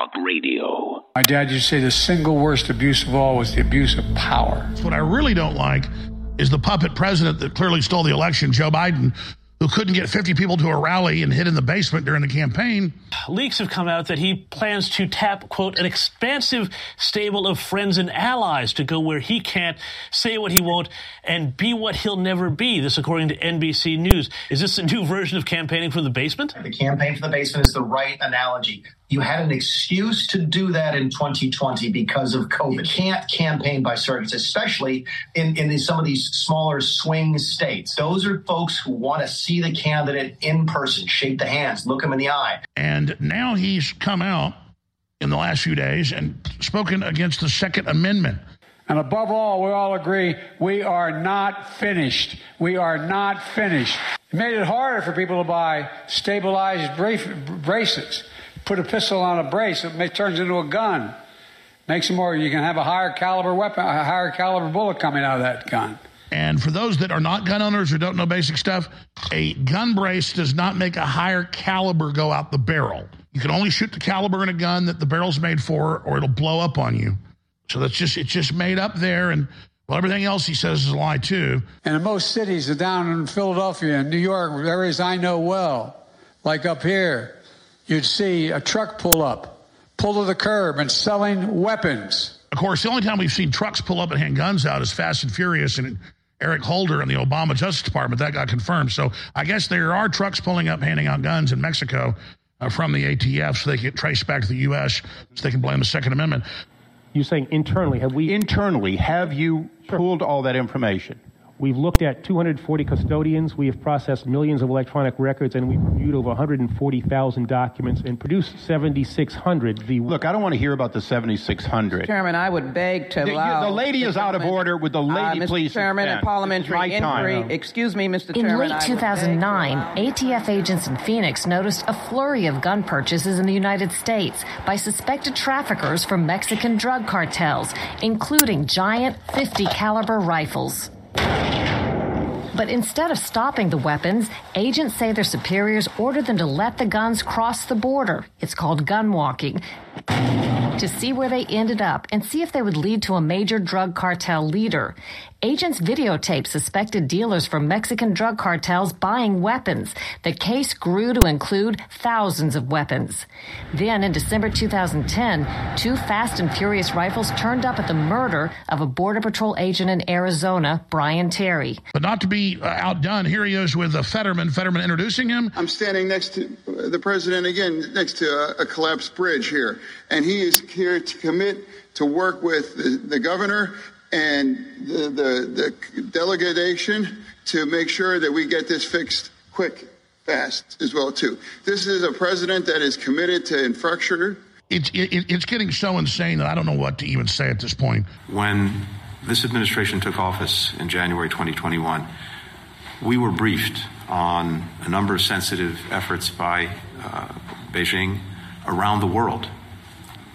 Talk Radio. My dad used to say the single worst abuse of all was the abuse of power. What I really don't like is the puppet president that clearly stole the election, Joe Biden, who couldn't get 50 people to a rally and hid in the basement during the campaign. Leaks have come out that he plans to tap, quote, an expansive stable of friends and allies to go where he can't, say what he won't, and be what he'll never be. This, according to NBC News. Is this a new version of campaigning from the basement? The campaign from the basement is the right analogy. You had an excuse to do that in 2020 because of COVID. You can't campaign by surrogates, especially in, in some of these smaller swing states. Those are folks who want to see the candidate in person, shake the hands, look him in the eye. And now he's come out in the last few days and spoken against the Second Amendment. And above all, we all agree we are not finished. We are not finished. It made it harder for people to buy stabilized bracelets put a pistol on a brace, it turns into a gun. Makes it more, you can have a higher caliber weapon, a higher caliber bullet coming out of that gun. And for those that are not gun owners or don't know basic stuff, a gun brace does not make a higher caliber go out the barrel. You can only shoot the caliber in a gun that the barrel's made for, or it'll blow up on you. So that's just it's just made up there, and well, everything else he says is a lie too. And in most cities, down in Philadelphia and New York, areas I know well, like up here, you'd see a truck pull up, pull to the curb, and selling weapons. Of course, the only time we've seen trucks pull up and hand guns out is Fast and Furious and Eric Holder and the Obama Justice Department. That got confirmed. So I guess there are trucks pulling up, handing out guns in Mexico uh, from the ATF so they can trace back to the U.S. so they can blame the Second Amendment. You're saying internally, have we? Internally, have you sure. pulled all that information? We've looked at 240 custodians. We have processed millions of electronic records, and we've reviewed over 140,000 documents and produced 7,600. The Look, I don't want to hear about the 7,600. Chairman, I would beg to the, allow. The lady is out of order. With the lady, uh, Mr. please. Chairman, and parliamentary inquiry. Excuse me, Mr. In Chairman. In late 2009, ATF agents in Phoenix noticed a flurry of gun purchases in the United States by suspected traffickers from Mexican drug cartels, including giant 50 caliber rifles. But instead of stopping the weapons, agents say their superiors ordered them to let the guns cross the border. It's called gun walking. To see where they ended up and see if they would lead to a major drug cartel leader. Agents videotaped suspected dealers from Mexican drug cartels buying weapons. The case grew to include thousands of weapons. Then, in December 2010, two Fast and Furious rifles turned up at the murder of a Border Patrol agent in Arizona, Brian Terry. But not to be uh, outdone, here he is with a Fetterman. Fetterman introducing him. I'm standing next to the president again, next to a, a collapsed bridge here, and he is here to commit to work with the, the governor and the, the, the delegation to make sure that we get this fixed quick, fast as well too. This is a president that is committed to infrastructure. It's it, it's getting so insane that I don't know what to even say at this point. When this administration took office in January 2021, we were briefed on a number of sensitive efforts by uh, Beijing around the world.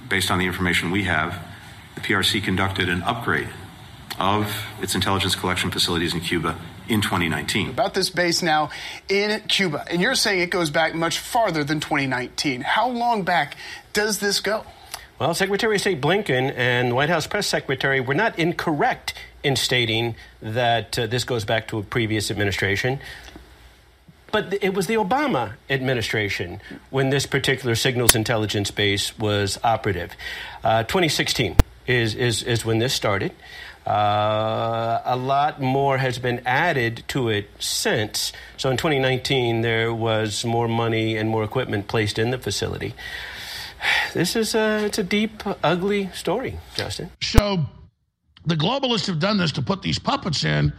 Based on the information we have, the PRC conducted an upgrade of its intelligence collection facilities in Cuba in 2019. About this base now in Cuba, and you're saying it goes back much farther than 2019. How long back does this go? Well, Secretary of State Blinken and White House Press Secretary were not incorrect in stating that uh, this goes back to a previous administration. But it was the Obama administration when this particular signals intelligence base was operative. Uh, 2016 is, is, is when this started. Uh, a lot more has been added to it since. So in 2019, there was more money and more equipment placed in the facility. This is a, it's a deep, ugly story, Justin. So the globalists have done this to put these puppets in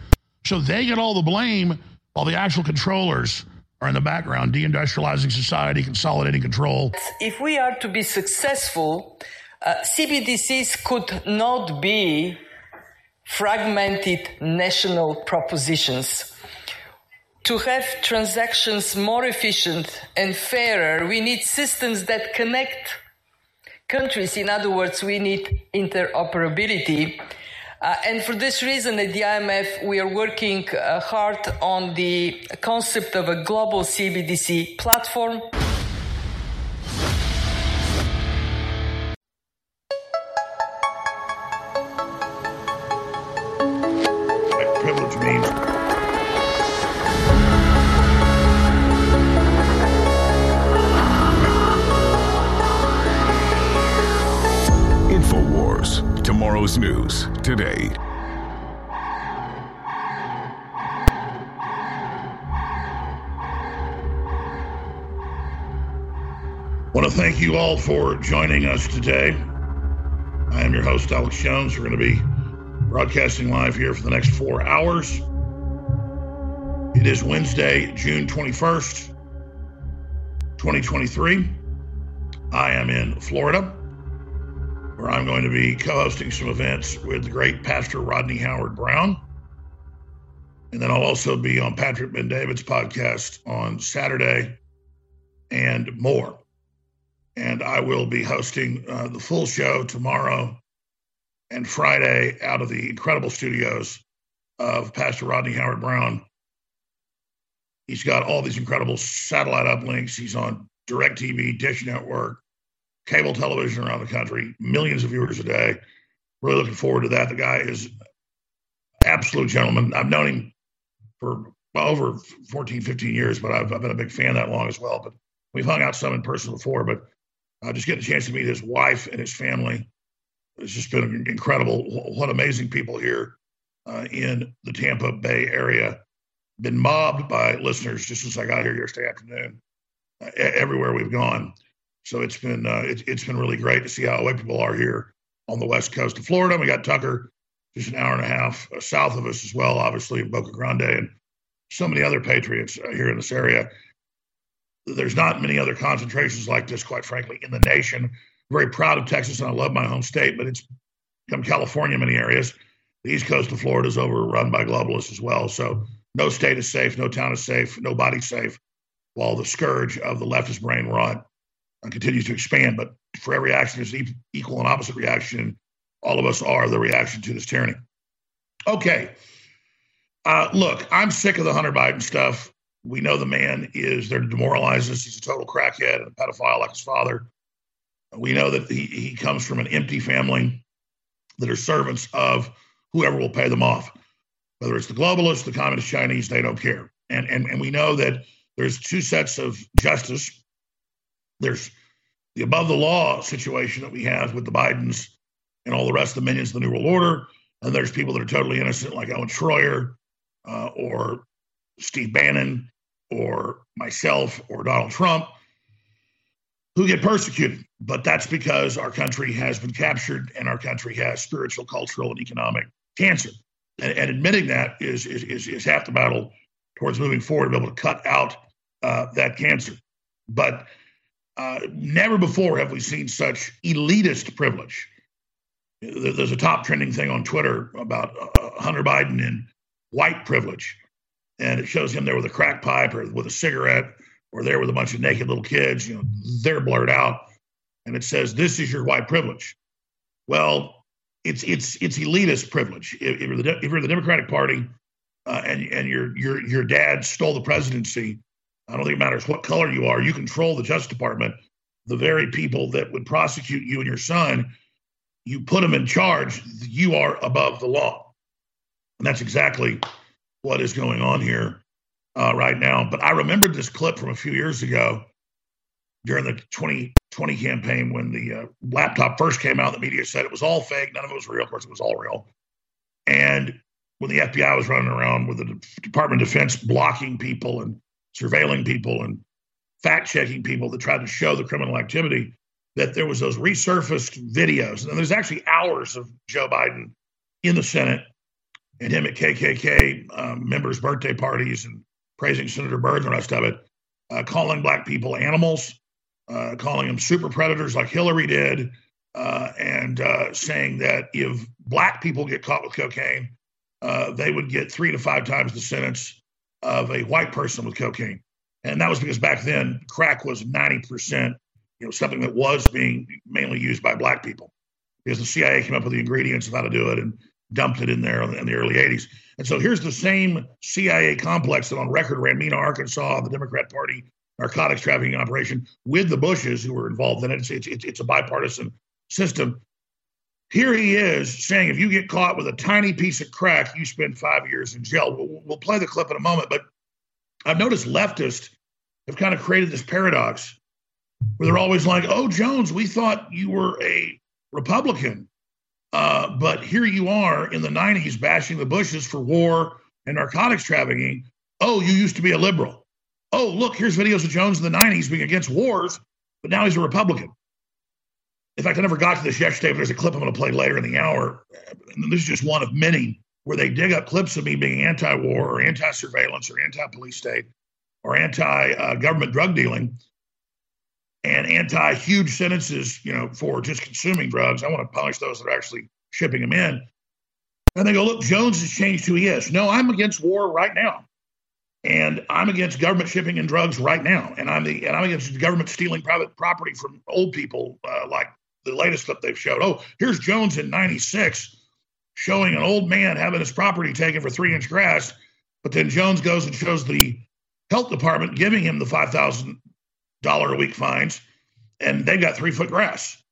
so they get all the blame while the actual controllers are in the background, deindustrializing society, consolidating control. If we are to be successful, uh, CBDCs could not be fragmented national propositions. To have transactions more efficient and fairer, we need systems that connect countries. In other words, we need interoperability. Uh, and for this reason, at the IMF, we are working uh, hard on the concept of a global CBDC platform. Coast News today. I want to thank you all for joining us today. I am your host, Alex Jones. We're going to be broadcasting live here for the next four hours. It is Wednesday, June 21st, 2023. I am in Florida, where I'm going to be co hosting some events with the great Pastor Rodney Howard-Browne. And then I'll also be on Patrick Bet-David's podcast on Saturday and more and I will be hosting uh, the full show tomorrow and Friday out of the incredible studios of Pastor Rodney Howard-Browne. He's got all these incredible satellite uplinks. He's on DirecTV, Dish Network, cable television around the country, millions of viewers a day. Really looking forward to that. The guy is absolute gentleman. I've known him for over 14, 15 years, but I've, I've been a big fan that long as well. But we've hung out some in person before, but uh, just getting a chance to meet his wife and his family. It's just been incredible. What amazing people here uh, in the Tampa Bay area. Been mobbed by listeners just since I got here yesterday afternoon. Uh, everywhere we've gone, so it's been uh, it, has been really great to see how away people are here on the west coast of Florida. We got Tucker just an hour and a half uh, south of us as well, obviously in Boca Grande, and so many other patriots uh, here in this area there's not many other concentrations like this, quite frankly, in the nation. I'm very proud of Texas and I love my home state, but it's become California in many areas. The east coast of Florida is overrun by globalists as well. So no state is safe, no town is safe, nobody's safe, while the scourge of the leftist brain rot continues to expand. But for every action, there's an equal and opposite reaction. All of us are the reaction to this tyranny. Okay. Uh, look, I'm sick of the Hunter Biden stuff. We know the man is there to demoralize us. He's a total crackhead and a pedophile like his father. We know that he, he comes from an empty family that are servants of whoever will pay them off. Whether it's the globalists, the communist Chinese, they don't care. And, and, and we know that there's two sets of justice. There's the above the law situation that we have with the Bidens and all the rest of the minions of the New World Order. And there's people that are totally innocent, like Owen Schroyer uh, or Steve Bannon or myself or Donald Trump who get persecuted. But that's because our country has been captured and our country has spiritual, cultural, and economic cancer. And, and admitting that is, is, is, is, half the battle towards moving forward to be able to cut out uh, that cancer. But uh, never before have we seen such elitist privilege. There's a top trending thing on Twitter about uh, Hunter Biden and white privilege and it shows him there with a crack pipe or with a cigarette or there with a bunch of naked little kids. You know, they're blurred out, and it says, "This is your white privilege." Well, it's it's it's elitist privilege. If, if you're, the, if you're the Democratic Party uh, and and your your your dad stole the presidency, I don't think it matters what color you are. You control the Justice Department. The very people that would prosecute you and your son, you put them in charge. You are above the law, and that's exactly what is going on here uh, right now. But I remembered this clip from a few years ago during the 2020 campaign when the uh, laptop first came out. The media said it was all fake, none of it was real. Of course, it was all real. And when the FBI was running around with the Department of Defense blocking people and surveilling people and fact checking people that tried to show the criminal activity, that there was those resurfaced videos. And there's actually hours of Joe Biden in the Senate and him at KKK um, members' birthday parties and praising Senator Byrd and the rest of it, uh, calling black people animals, uh, calling them super predators like Hillary did, uh, and uh, saying that if black people get caught with cocaine, uh, they would get three to five times the sentence of a white person with cocaine. And that was because back then crack was 90%, you know, something that was being mainly used by black people because the CIA came up with the ingredients of how to do it and dumped it in there in the early 80s. And so here's the same CIA complex that on record ran Mena, Arkansas, the Democrat Party narcotics trafficking operation with the Bushes who were involved in it. It's, it's, it's a bipartisan system. Here he is saying if you get caught with a tiny piece of crack, you spend five years in jail. We'll, we'll play the clip in a moment, but I've noticed leftists have kind of created this paradox where they're always like, oh, Jones, we thought you were a Republican Uh, but here you are in the 90s bashing the Bushes for war and narcotics trafficking. Oh, you used to be a liberal. Oh, look, here's videos of Jones in the 90s being against wars, but now he's a Republican. In fact, I never got to this yesterday, but there's a clip I'm going to play later in the hour. And this is just one of many where they dig up clips of me being anti war or anti surveillance or anti police state or anti government drug dealing and anti huge sentences, you know, for just consuming drugs. I want to punish those that are actually shipping them in. And they go, look, Jones has changed who he is. No, I'm against war right now. And I'm against government shipping in drugs right now. And I'm the and I'm against government stealing private property from old people, uh, like the latest clip they've showed. Oh, here's Jones in '96 showing an old man having his property taken for three inch grass, but then Jones goes and shows the health department giving him the five thousand dollar a week fines, and they've got three foot grass.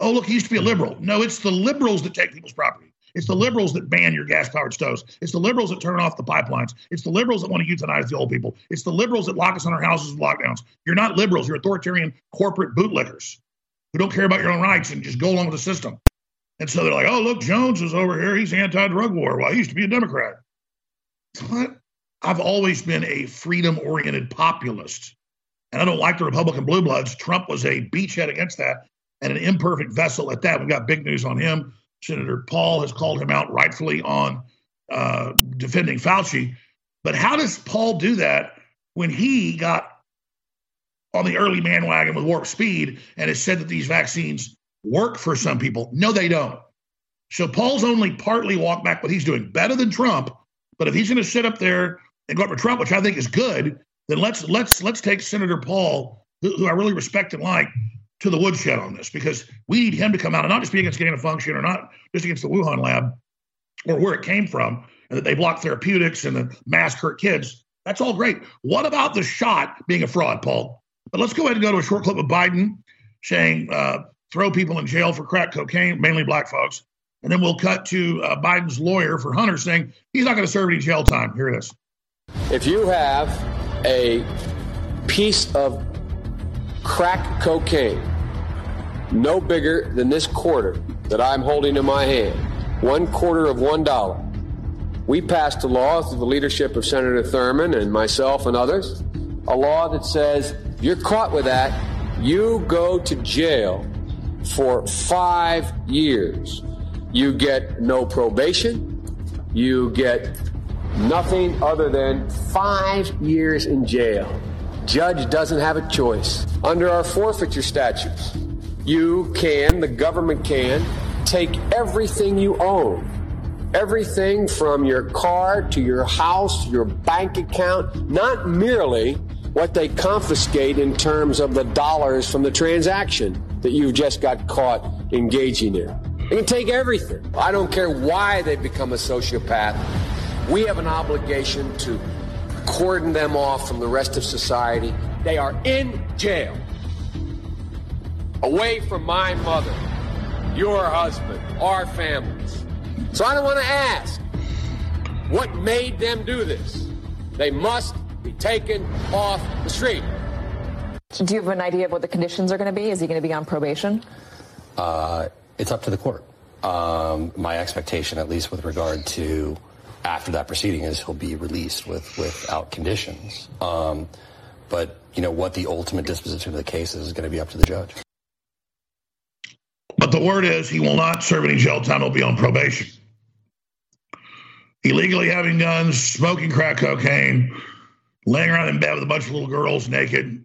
Oh, look, he used to be a liberal. No, it's the liberals that take people's property. It's the liberals that ban your gas powered stoves. It's the liberals that turn off the pipelines. It's the liberals that want to euthanize the old people. It's the liberals that lock us in our houses with lockdowns. You're not liberals. You're authoritarian corporate bootlickers who don't care about your own rights and just go along with the system. And so they're like, oh, look, Jones is over here. He's anti drug war. Well, he used to be a Democrat. What? I've always been a freedom oriented populist. And I don't like the Republican blue bloods. Trump was a beachhead against that and an imperfect vessel at that. We've got big news on him. Senator Paul has called him out rightfully on uh, defending Fauci. But how does Paul do that when he got on the early man wagon with warp speed and has said that these vaccines work for some people? No, they don't. So Paul's only partly walked back what he's doing better than Trump. But if he's going to sit up there and go up for Trump, which I think is good, then let's let's let's take Senator Paul, who, who I really respect and like, to the woodshed on this because we need him to come out and not just be against gain of function or not just against the Wuhan lab or where it came from and that they block therapeutics and the mask hurt kids. That's all great. What about the shot being a fraud, Paul? But let's go ahead and go to a short clip of Biden saying uh, throw people in jail for crack cocaine, mainly black folks. And then we'll cut to uh, Biden's lawyer for Hunter saying he's not going to serve any jail time. Here it is. If you have a piece of crack cocaine no bigger than this quarter that I'm holding in my hand, one quarter of one dollar. We passed a law through the leadership of Senator Thurmond and myself and others, a law that says you're caught with that, you go to jail for five years. You get no probation, you get nothing other than five years in jail. Judge doesn't have a choice. Under our forfeiture statutes, you can, the government can, take everything you own. Everything from your car to your house, your bank account, not merely what they confiscate in terms of the dollars from the transaction that you've just got caught engaging in. They can take everything. I don't care why they become a sociopath. We have an obligation to cordon them off from the rest of society. They are in jail away from my mother, your husband, our families. So I don't want to ask what made them do this. They must taken off the street. Do you have an idea of what the conditions are going to be? Is he going to be on probation? Uh, it's up to the court. Um, my expectation, at least with regard to after that proceeding, is he'll be released with without conditions. Um, but you know what the ultimate disposition of the case is, is going to be up to the judge. But the word is he will not serve any jail time. He'll be on probation. Illegally having guns, smoking crack cocaine, laying around in bed with a bunch of little girls naked.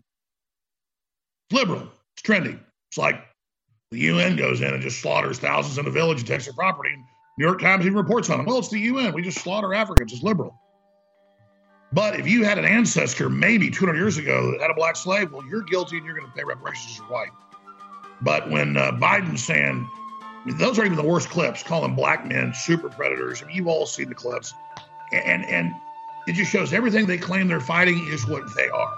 It's liberal. It's trendy. It's like the UN goes in and just slaughters thousands in a village and takes their property. New York Times even reports on it. Well, it's the UN. We just slaughter Africans. It's liberal. But if you had an ancestor maybe 200 years ago that had a black slave, well, you're guilty and you're going to pay reparations as your white. But when uh, Biden's saying, those are even the worst clips, calling black men super predators. I mean, you've all seen the clips. And, and it just shows everything they claim they're fighting is what they are.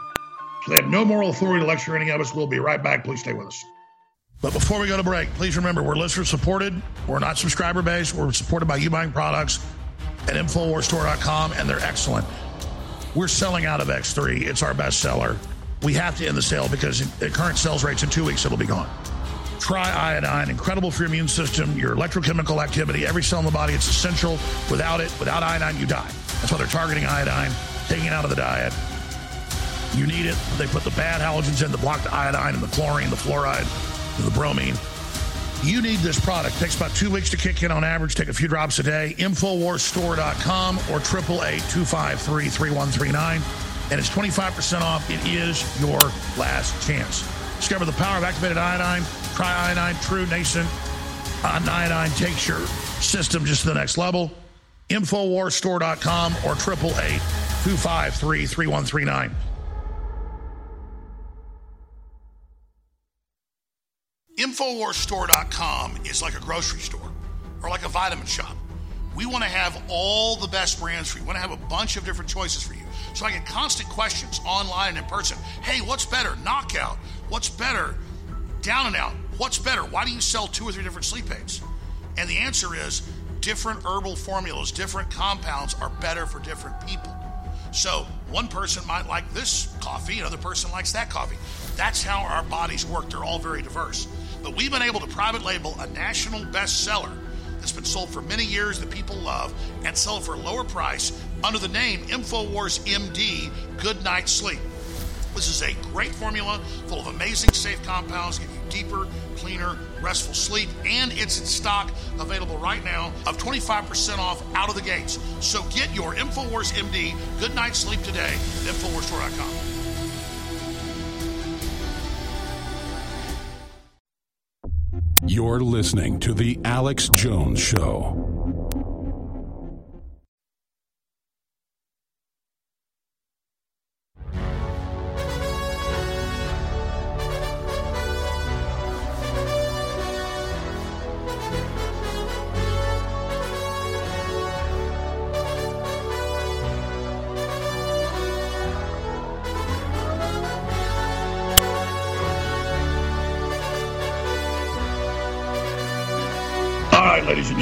So they have no moral authority to lecture any of us. We'll be right back. Please stay with us. But before we go to break, please remember we're listener supported. We're not subscriber based. We're supported by you buying products at InfoWarsStore.com, and they're excellent. We're selling out of X3. It's our best seller. We have to end the sale because at current sales rates in two weeks, it'll be gone. Triiodine, incredible for your immune system, your electrochemical activity, every cell in the body. It's essential. Without it, without iodine, you die. That's why they're targeting iodine, taking it out of the diet. You need it. They put the bad halogens in to block the iodine and the chlorine, the fluoride, the bromine. You need this product. It takes about two weeks to kick in on average. Take a few drops a day. Infowarsstore.com or 888-253-3139. And it's 25% off. It is your last chance. Discover the power of activated iodine. Try iodine, true nascent uh, iodine takes your system just to the next level. Infowarsstore.com or 888-253-3139. Infowarsstore.com is like a grocery store or like a vitamin shop. We want to have all the best brands for you. We want to have a bunch of different choices for you. So I get constant questions online and in person. Hey, what's better? Knockout. What's better? Down and out. What's better? Why do you sell two or three different sleep aids? And the answer is different herbal formulas, different compounds are better for different people. So one person might like this coffee, another person likes that coffee. That's how our bodies work. They're all very diverse. But we've been able to private label a national bestseller that's been sold for many years that people love and sell for a lower price under the name InfoWars MD Good Night Sleep. This is a great formula full of amazing safe compounds, give you deeper, cleaner, restful sleep, and it's in stock available right now of 25% off out of the gates. So get your InfoWars MD Good Night Sleep today at InfoWarsStore.com. You're listening to The Alex Jones Show.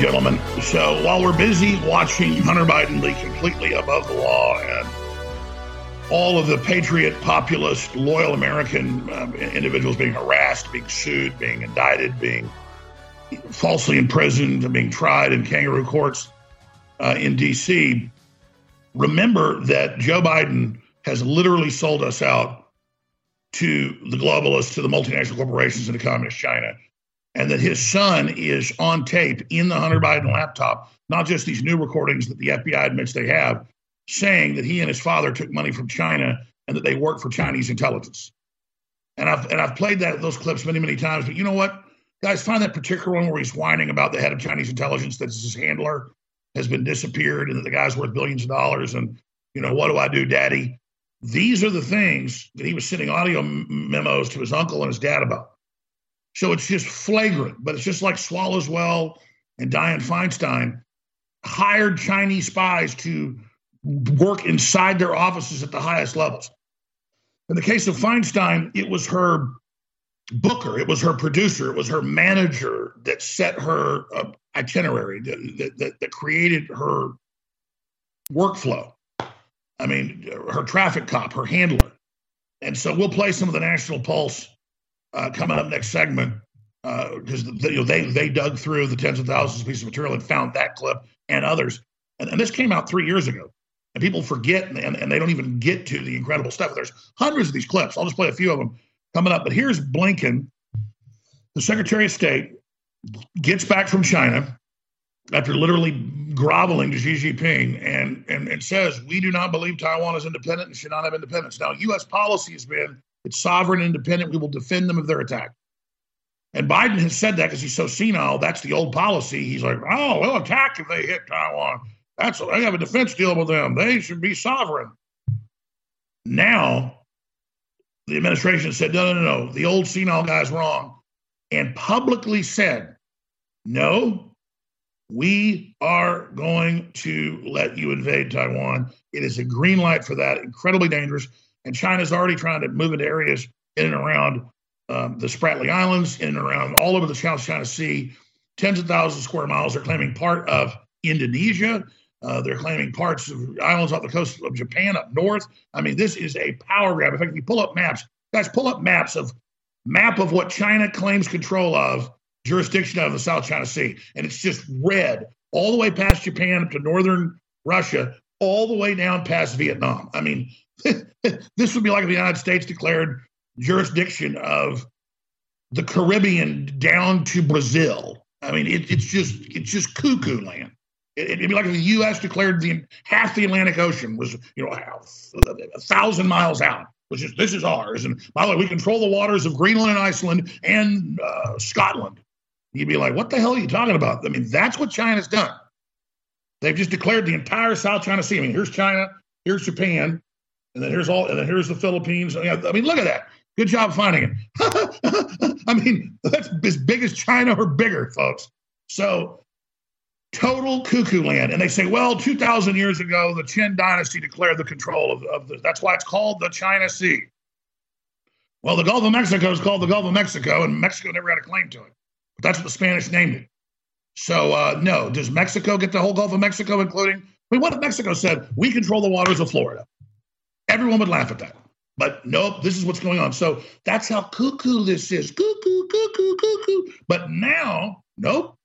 Gentlemen. So while we're busy watching Hunter Biden be completely above the law and all of the patriot, populist, loyal American um, individuals being harassed, being sued, being indicted, being falsely imprisoned, being tried in kangaroo courts uh, in D.C., remember that Joe Biden has literally sold us out to the globalists, to the multinational corporations, and to communist China and that his son is on tape in the Hunter Biden laptop, not just these new recordings that the FBI admits they have, saying that he and his father took money from China and that they work for Chinese intelligence. And I've and I've played that those clips many many times. But you know what, guys, find that particular one where he's whining about the head of Chinese intelligence that's his handler has been disappeared and that the guy's worth billions of dollars and you know what do I do, Daddy? These are the things that he was sending audio memos to his uncle and his dad about. So it's just flagrant, but it's just like Swallowswell and Dianne Feinstein hired Chinese spies to work inside their offices at the highest levels. In the case of Feinstein, it was her booker, it was her producer, it was her manager that set her uh, itinerary, that, that, that created her workflow. I mean, her traffic cop, her handler. And so we'll play some of the National Pulse uh, coming up next segment because uh, you know, they they dug through the tens of thousands of pieces of material and found that clip and others. And, and this came out three years ago, and people forget and, and, they don't even get to the incredible stuff. There's hundreds of these clips. I'll just play a few of them coming up. But here's Blinken, the Secretary of State, gets back from China after literally groveling to Xi Jinping and, and, and says, We do not believe Taiwan is independent and should not have independence. Now, U.S. policy has been it's sovereign, and independent. We will defend them if they're attacked. And Biden has said that because he's so senile. That's the old policy. He's like, oh, we'll attack if they hit Taiwan. That's they have a defense deal with them. They should be sovereign. Now, the administration said, no, no, no, no. The old senile guy's wrong, and publicly said, no, we are going to let you invade Taiwan. It is a green light for that. Incredibly dangerous. And China's already trying to move into areas in and around um, the Spratly Islands, in and around all over the South China Sea. Tens of thousands of square miles. They're claiming part of Indonesia. Uh, they're claiming parts of islands off the coast of Japan up north. I mean, this is a power grab. In fact, if you pull up maps, guys, pull up maps of map of what China claims control of, jurisdiction of the South China Sea. And it's just red all the way past Japan up to northern Russia, all the way down past Vietnam. I mean, this would be like the United States declared jurisdiction of the Caribbean down to Brazil. I mean, it, it's just it's just cuckoo land. It, would be like the U.S. declared the half the Atlantic Ocean was you know a thousand miles out, which is this is ours. And by the way, we control the waters of Greenland and Iceland and uh, Scotland. You'd be like, what the hell are you talking about? I mean, that's what China's done. They've just declared the entire South China Sea. I mean, here's China, here's Japan, and then here's all, and then here's the Philippines. I mean, look at that. Good job finding it. I mean, that's as big as China or bigger, folks. So total cuckoo land. And they say, well, 2,000 years ago, the Qin dynasty declared the control of, of the, that's why it's called the China Sea. Well, the Gulf of Mexico is called the Gulf of Mexico, and Mexico never had a claim to it. But that's what the Spanish named it. So, uh, no, does Mexico get the whole Gulf of Mexico, including? I mean, what if Mexico said, we control the waters of Florida? Everyone would laugh at that. But nope, this is what's going on. So that's how cuckoo this is. Cuckoo, cuckoo, cuckoo. But now, nope.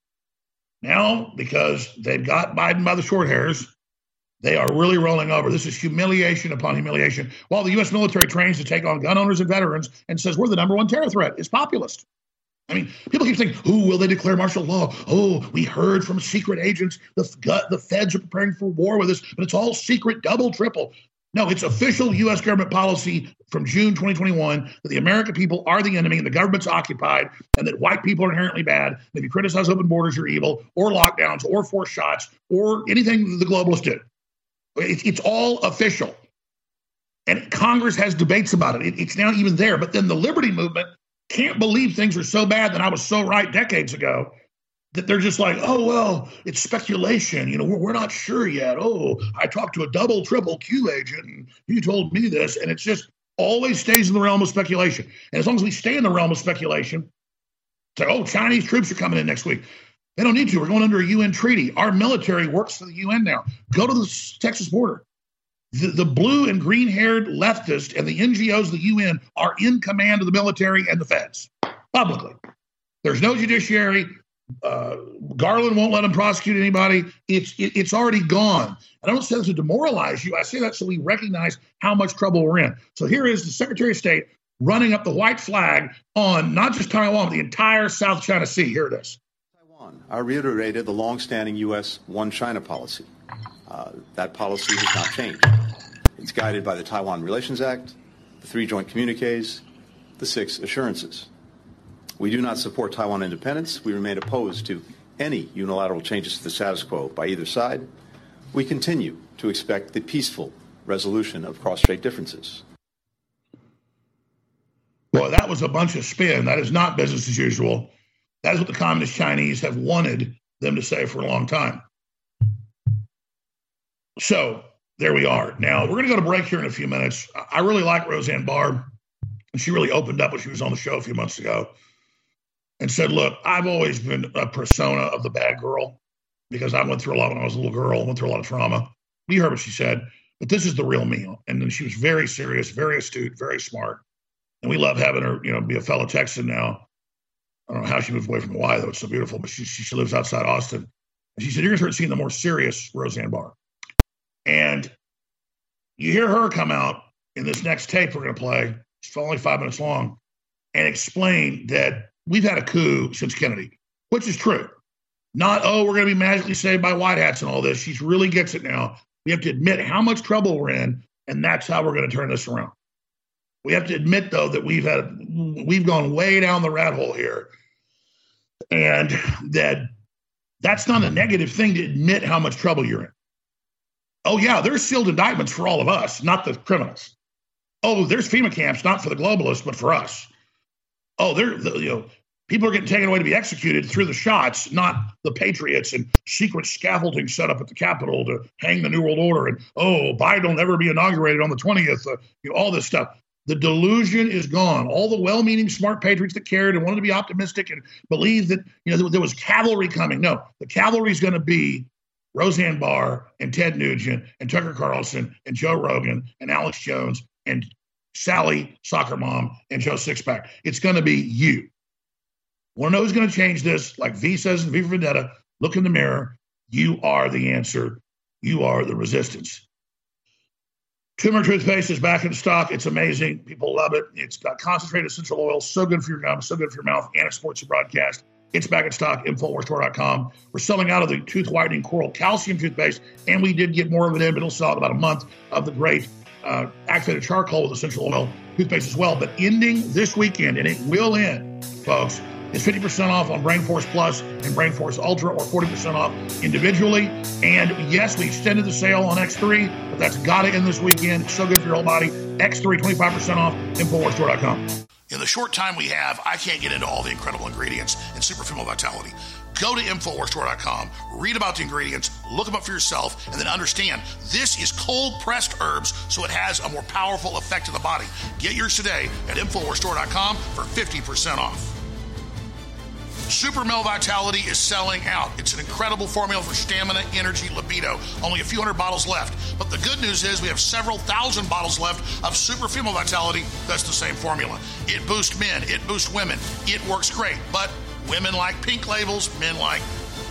Now, because they've got Biden by the short hairs, they are really rolling over. This is humiliation upon humiliation. While the U.S. military trains to take on gun owners and veterans and says we're the number one terror threat, it's populist. I mean, people keep saying, "Who will they declare martial law?" Oh, we heard from secret agents the the feds are preparing for war with us, but it's all secret, double, triple. No, it's official U.S. government policy from June 2021 that the American people are the enemy and the government's occupied, and that white people are inherently bad. If you criticize open borders, you're evil, or lockdowns, or forced shots, or anything the globalists do. It's, all official. And Congress has debates about it. It's now even there. But then the liberty movement can't believe things are so bad that I was so right decades ago that they're just like, oh, well, it's speculation. You know, we're, we're not sure yet. Oh, I talked to a double, triple Q agent and he told me this. And it's just always stays in the realm of speculation. And as long as we stay in the realm of speculation, say, oh, Chinese troops are coming in next week. They don't need to. We're going under a UN treaty. Our military works for the UN now. Go to the Texas border. The, the blue and green haired leftists and the NGOs of the UN are in command of the military and the feds publicly. There's no judiciary. Uh, Garland won't let him prosecute anybody. It's it, it's already gone. I don't say that to demoralize you. I say that so we recognize how much trouble we're in. So here is the Secretary of State running up the white flag on not just Taiwan, but the entire South China Sea. Here it is. Taiwan. I reiterated the longstanding U.S. one China policy. Uh, that policy has not changed. It's guided by the Taiwan Relations Act, the three joint communiques, the six assurances. We do not support Taiwan independence. We remain opposed to any unilateral changes to the status quo by either side. We continue to expect the peaceful resolution of cross-strait differences. Well, that was a bunch of spin. That is not business as usual. That is what the communist Chinese have wanted them to say for a long time. So there we are. Now we're going to go to break here in a few minutes. I really like Roseanne Barr. She really opened up when she was on the show a few months ago and said, Look, I've always been a persona of the bad girl because I went through a lot when I was a little girl, went through a lot of trauma. You heard what she said, but this is the real me. And then she was very serious, very astute, very smart. And we love having her, you know, be a fellow Texan now. I don't know how she moved away from Hawaii, though. It's so beautiful, but she, she, she lives outside Austin. And she said, You're going to start seeing the more serious Roseanne Barr. And you hear her come out in this next tape we're going to play. It's only five minutes long and explain that we've had a coup since Kennedy, which is true. Not, oh, we're going to be magically saved by white hats and all this. She really gets it now. We have to admit how much trouble we're in, and that's how we're going to turn this around. We have to admit, though, that we've had we've gone way down the rat hole here, and that that's not a negative thing to admit how much trouble you're in. Oh yeah, there's sealed indictments for all of us, not the criminals. Oh, there's FEMA camps, not for the globalists, but for us. Oh, they're the, you know people are getting taken away to be executed through the shots, not the patriots and secret scaffolding set up at the Capitol to hang the New World Order. And oh, Biden will never be inaugurated on the 20th. Uh, you know, all this stuff. The delusion is gone. All the well-meaning, smart patriots that cared and wanted to be optimistic and believed that you know there, there was cavalry coming. No, the cavalry is going to be Roseanne Barr and Ted Nugent and Tucker Carlson and Joe Rogan and Alex Jones and Sally, soccer mom, and Joe Sixpack. It's going to be you. Want to know who's going to change this? Like V says in V for Vendetta, look in the mirror. You are the answer. You are the resistance. Tumor toothpaste is back in stock. It's amazing. People love it. It's got concentrated essential oil, so good for your gums, so good for your mouth, and it supports your broadcast. It's back in stock, InfoWarsStore.com. We're selling out of the tooth whitening coral calcium toothpaste, and we did get more of it in, but it'll sell about a month of the great uh, activated charcoal with essential oil toothpaste as well. But ending this weekend, and it will end, folks, is 50% off on Brain Force Plus and Brain Force Ultra, or 40% off individually. And yes, we extended the sale on X3, but that's got to end this weekend. So good for your whole body. X3, 25% off, InfoWarsStore.com. In the short time we have, I can't get into all the incredible ingredients in Super Female Vitality. Go to InfoWarsStore.com, read about the ingredients, look them up for yourself, and then understand this is cold pressed herbs, so it has a more powerful effect in the body. Get yours today at InfoWarsStore.com for 50% off. Super Male Vitality is selling out. It's an incredible formula for stamina, energy, libido. Only a few hundred bottles left. But the good news is we have several thousand bottles left of Super Female Vitality that's the same formula. It boosts men, it boosts women. It works great. But women like pink labels, men like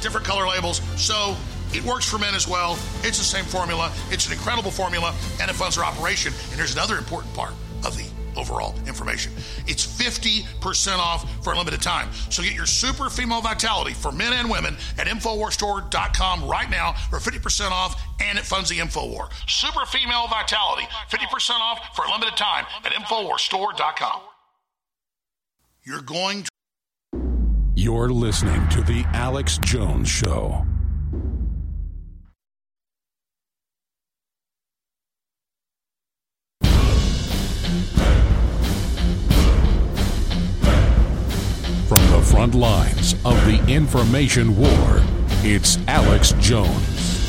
different color labels. So it works for men as well. It's the same formula. It's an incredible formula, and it funds our operation. And here's another important part of the overall information. It's 50% off for a limited time. So get your super female vitality for men and women at InfoWarsStore.com right now for 50% off and it funds the InfoWar. Super female vitality, 50% off for a limited time at InfoWarsStore.com. You're going to. You're listening to The Alex Jones Show. Front lines of the information war, it's Alex Jones.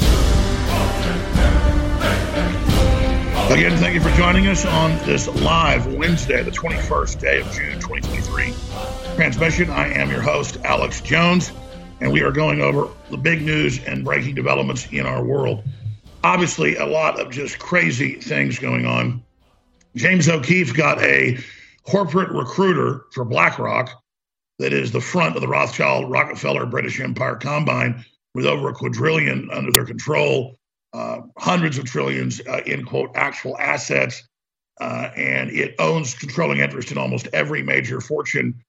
Again, thank you for joining us on this live Wednesday, the 21st day of June 2023 transmission. I am your host, Alex Jones, and we are going over the big news and breaking developments in our world. Obviously, a lot of just crazy things going on. James O'Keefe got a corporate recruiter for BlackRock that is the front of the Rothschild Rockefeller British Empire combine with over a quadrillion under their control, uh, hundreds of trillions uh, in quote actual assets, uh, and it owns controlling interest in almost every major Fortune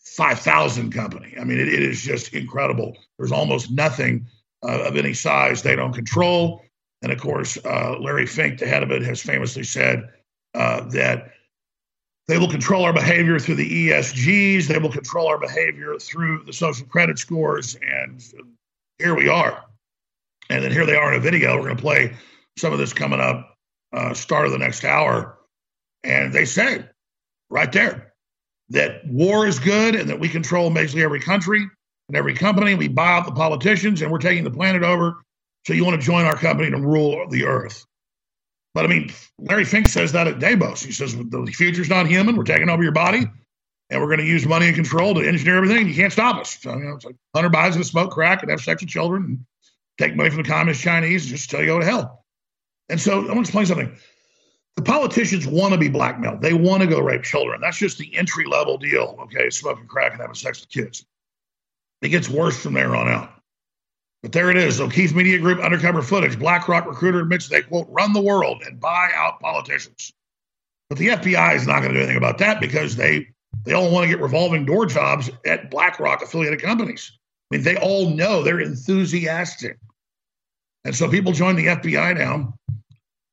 5,000 company. I mean, it, it is just incredible. There's almost nothing uh, of any size they don't control. And of course, uh, Larry Fink, the head of it, has famously said uh, that they will control our behavior through the ESGs. They will control our behavior through the social credit scores. And here we are. And then here they are in a video. We're going to play some of this coming up, uh, start of the next hour. And they say right there that war is good and that we control basically every country and every company. We buy out the politicians and we're taking the planet over. So you want to join our company to rule the earth. But I mean, Larry Fink says that at Davos. He says the future's not human. We're taking over your body, and we're going to use money and control to engineer everything. You can't stop us. So you know, it's like Hunter Biden's to smoke crack and have sex with children and take money from the communist Chinese and just tell you go to hell. And so I want to explain something. The politicians want to be blackmailed. They want to go rape children. That's just the entry level deal. Okay, smoking crack and having sex with kids. It gets worse from there on out. But there it is. O'Keefe Media Group undercover footage. BlackRock recruiter admits they, quote, run the world and buy out politicians. But the FBI is not going to do anything about that because they they all want to get revolving door jobs at BlackRock affiliated companies. I mean, they all know they're enthusiastic. And so people join the FBI now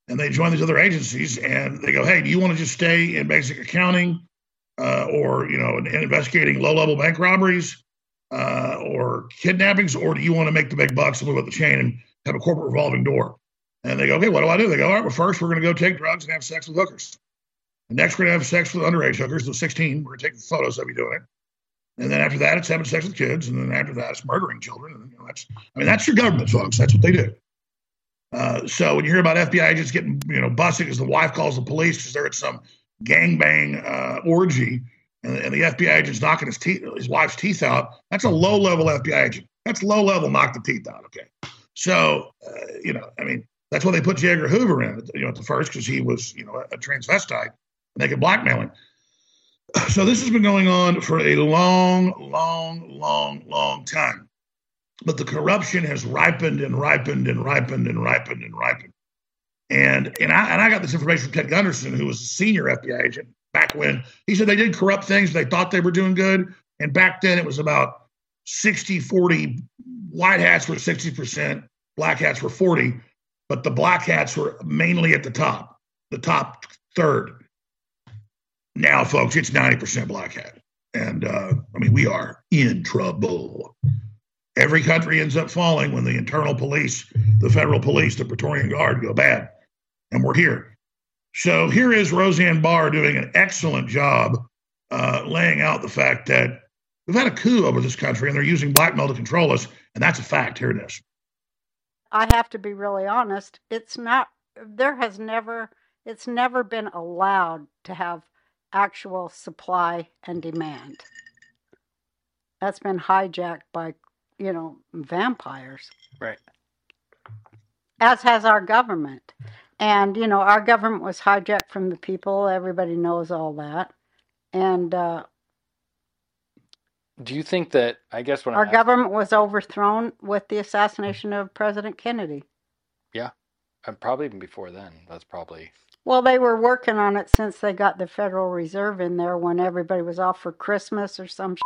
and they join these other agencies and they go, hey, do you want to just stay in basic accounting uh, or, you know, in, in investigating low level bank robberies? Uh, or kidnappings, or do you want to make the big bucks and move up the chain and have a corporate revolving door? And they go, okay, what do I do? They go, all right, well, first we're going to go take drugs and have sex with hookers. And next we're going to have sex with underage hookers, the 16. We're going to take photos of you doing it. And then after that, it's having sex with kids. And then after that, it's murdering children. And you know, that's, I mean, that's your government, folks. That's what they do. Uh, so when you hear about FBI agents getting, you know, busted because the wife calls the police because they're at some gangbang uh, orgy, and, and the FBI agent's knocking his teeth, his wife's teeth out, that's a low level FBI agent. That's low level, knock the teeth out. Okay. So, uh, you know, I mean, that's why they put J. Edgar Hoover in, you know, at the first because he was, you know, a, transvestite. make it blackmailing. So this has been going on for a long, long, long, long time. But the corruption has ripened and ripened and ripened and ripened and ripened. And and I and I got this information from Ted Gunderson, who was a senior FBI agent back when he said they did corrupt things, they thought they were doing good. And back then it was about 60 40 white hats were 60%, black hats were 40, but the black hats were mainly at the top, the top third. Now, folks, it's 90% black hat. And uh, I mean, we are in trouble. Every country ends up falling when the internal police, the federal police, the Praetorian Guard go bad. And we're here. So here is Roseanne Barr doing an excellent job uh, laying out the fact that we've had a coup over this country and they're using blackmail to control us. And that's a fact. Here it is. I have to be really honest. It's not, there has never, it's never been allowed to have actual supply and demand. That's been hijacked by, you know, vampires. Right. As has our government. And, you know, our government was hijacked from the people. Everybody knows all that. And uh, Do you think that, I guess what our I'm government was overthrown with the assassination of President Kennedy. Yeah. And probably even before then. That's probably. Well, they were working on it since they got the Federal Reserve in there when everybody was off for Christmas or some shit.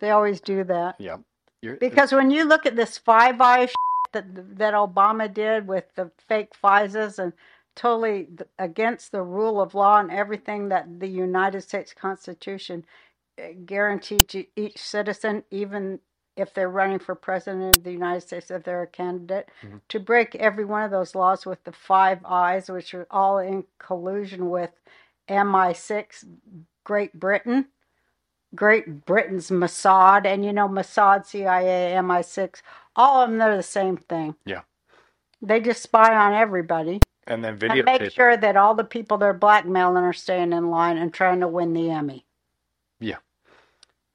They always do that. Yep. You're, Because when you look at this Five Eyes that that Obama did with the fake FISAs and totally against the rule of law and everything that the United States Constitution uh, guaranteed to each citizen, even if they're running for president of the United States, if they're a candidate, Mhm. to break every one of those laws with the Five Eyes, which are all in collusion with MI6, Great Britain. Great Britain's Mossad, and you know Mossad, CIA, MI6, all of them they're the same thing. Yeah. They just spy on everybody And then and make sure that all the people they're blackmailing are staying in line and trying to win the Emmy Yeah.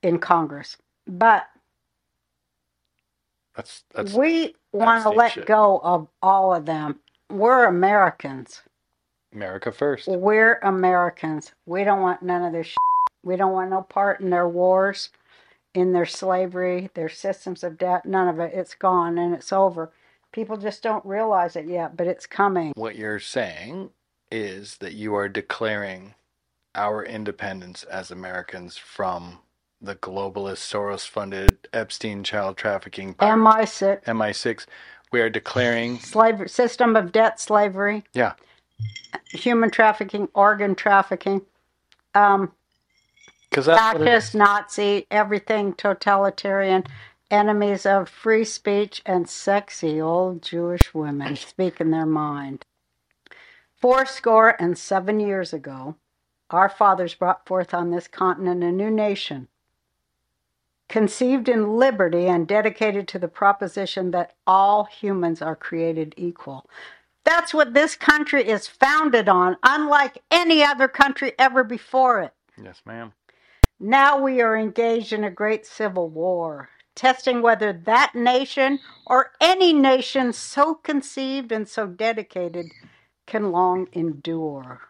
in Congress. But That's, that's we want to let shit. go of all of them. We're Americans. America first. We're Americans. We don't want none of this. Shit. We don't want no part in their wars, in their slavery, their systems of debt. None of it. It's gone and it's over. People just don't realize it yet, but it's coming. What you're saying is that you are declaring our independence as Americans from the globalist, Soros funded Epstein child trafficking pirate, MI6, MI6. We are declaring, slavery, system of debt slavery, yeah, human trafficking, organ trafficking, um, because that's what it fascist. Nazi, everything totalitarian, enemies of free speech, and sexy old Jewish women speaking their mind. Four score and seven years ago, our fathers brought forth on this continent a new nation, conceived in liberty and dedicated to the proposition that all humans are created equal. That's what this country is founded on, unlike any other country ever before it. Yes, ma'am. Now we are engaged in a great civil war, testing whether that nation or any nation so conceived and so dedicated can long endure.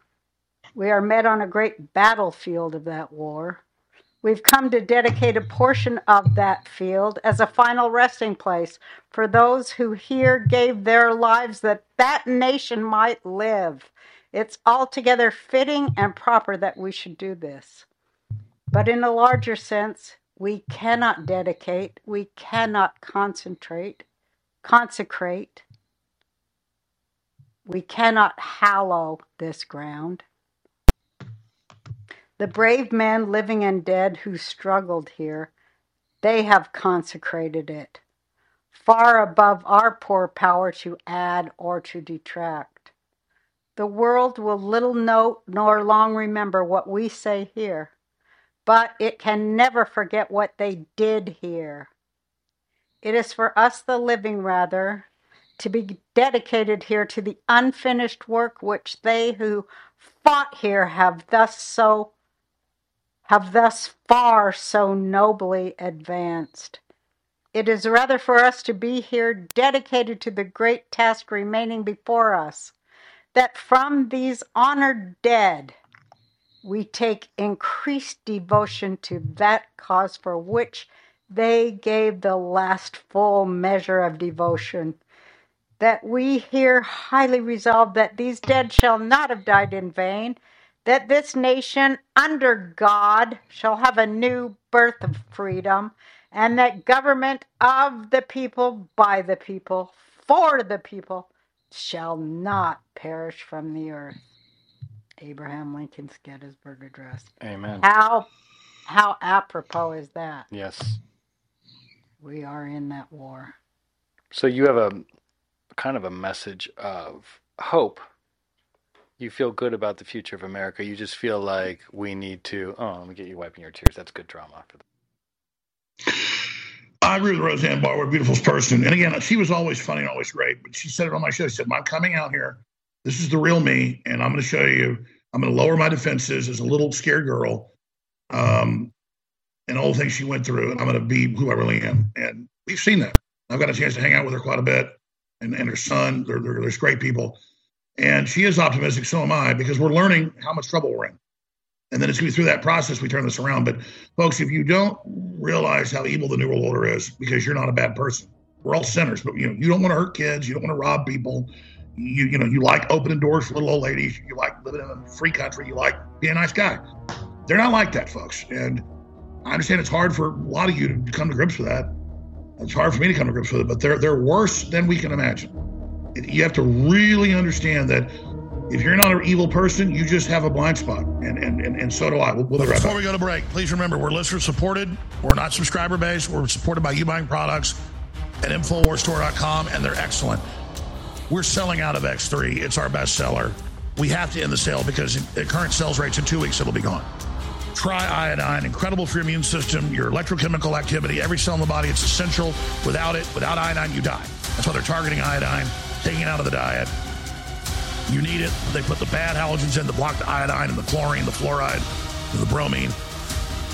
We are met on a great battlefield of that war. We've come to dedicate a portion of that field as a final resting place for those who here gave their lives that that nation might live. It's altogether fitting and proper that we should do this. But in a larger sense, we cannot dedicate, we cannot concentrate, consecrate, we cannot hallow this ground. The brave men, living and dead, who struggled here, they have consecrated it, far above our poor power to add or to detract. The world will little note nor long remember what we say here, but it can never forget what they did here. It is for us, the living, rather, to be dedicated here to the unfinished work which they who fought here have thus so have thus far so nobly advanced. It is rather for us to be here dedicated to the great task remaining before us, that from these honored dead we take increased devotion to that cause for which they gave the last full measure of devotion. That we here highly resolve that these dead shall not have died in vain, that this nation under God shall have a new birth of freedom, and that government of the people, by the people, for the people, shall not perish from the earth. Abraham Lincoln's Gettysburg Address. Amen. How how apropos is that? Yes. We are in that war. So you have a kind of a message of hope. You feel good about the future of America. You just feel like we need to. Oh, let me get you wiping your tears. That's good drama. I agree with Roseanne Barr, a beautiful person. And again, she was always funny and always great. But she said it on my show. She said, I'm coming out here. This is the real me. And I'm going to show you, I'm going to lower my defenses as a little scared girl. Um, and all the things she went through. And I'm going to be who I really am. And we've seen that. I've got a chance to hang out with her quite a bit. And, and her son, they're, they're, they're great people. And she is optimistic. So am I, because we're learning how much trouble we're in. And then it's going to be through that process we turn this around. But folks, if you don't realize how evil the New World Order is, because you're not a bad person, we're all sinners. But you know, you don't want to hurt kids. You don't want to rob people. You you know, you like opening doors for little old ladies. You like living in a free country. You like being a nice guy. They're not like that, folks. And I understand it's hard for a lot of you to come to grips with that. It's hard for me to come to grips with it, but they're they're worse than we can imagine. You have to really understand that if you're not an evil person, you just have a blind spot, and and and, and so do I. We'll, we'll be right Before back. we go to break, please remember we're listener supported. We're not subscriber based. We're supported by you buying products at Infowarsstore.com, and they're excellent. We're selling out of X3. It's our best seller. We have to end the sale because at current sales rates in two weeks it'll be gone. Try iodine, incredible for your immune system, your electrochemical activity, every cell in the body. It's essential. Without it, without iodine, you die. That's why they're targeting iodine, taking it out of the diet. You need it. They put the bad halogens in to block the iodine and the chlorine, the fluoride, and the bromine.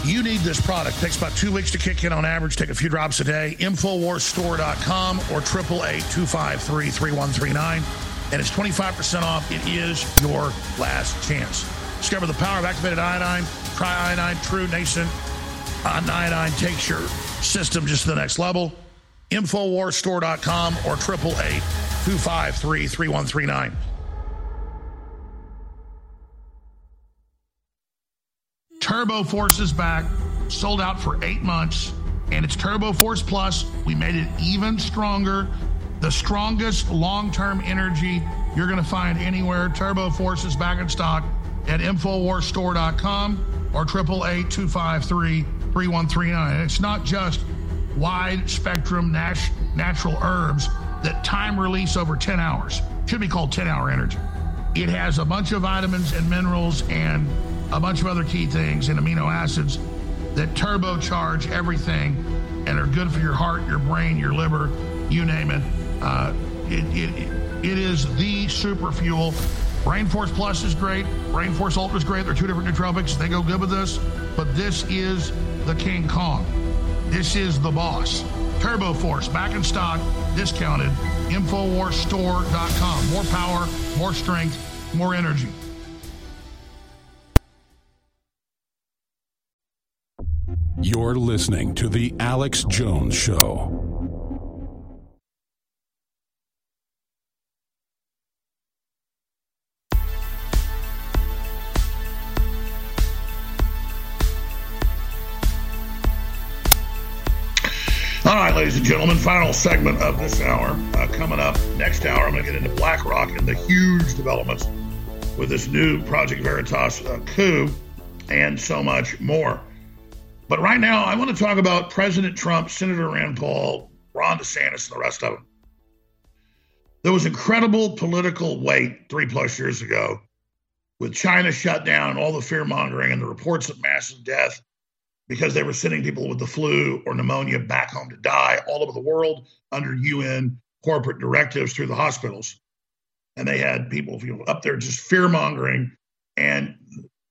You need this product. It takes about two weeks to kick in on average. Take a few drops a day. Infowarsstore.com or 888-253-3139. And it's 25% off. It is your last chance. Discover the power of activated iodine. Try iodine. True nascent uh, iodine takes your system just to the next level. Infowarsstore.com or 888-253-3139. Turbo Force is back, sold out for eight months, and it's Turbo Force Plus. We made it even stronger, the strongest long term energy you're going to find anywhere. Turbo Force is back in stock at InfoWarsStore.com or 888 253 3139. It's not just wide spectrum nat- natural herbs that time release over 10 hours. Should be called 10 hour energy. It has a bunch of vitamins and minerals and a bunch of other key things and amino acids that turbocharge everything and are good for your heart, your brain, your liver, you name it. Uh, it, it, it is the super fuel. Brain Force Plus is great. Brain Force Ultra is great. They're two different nootropics. They go good with this. But this is the King Kong. This is the boss. Turbo Force, back in stock, discounted. Infowarsstore.com. More power, more strength, more energy. You're listening to The Alex Jones Show. All right, ladies and gentlemen, final segment of this hour. Uh, coming up next hour, I'm going to get into BlackRock and the huge developments with this new Project Veritas uh, coup and so much more. But right now, I want to talk about President Trump, Senator Rand Paul, Ron DeSantis, and the rest of them. There was incredible political weight three plus years ago with China shut down all the fear mongering and the reports of massive death because they were sending people with the flu or pneumonia back home to die all over the world under UN corporate directives through the hospitals. And they had people you know, up there just fear mongering. And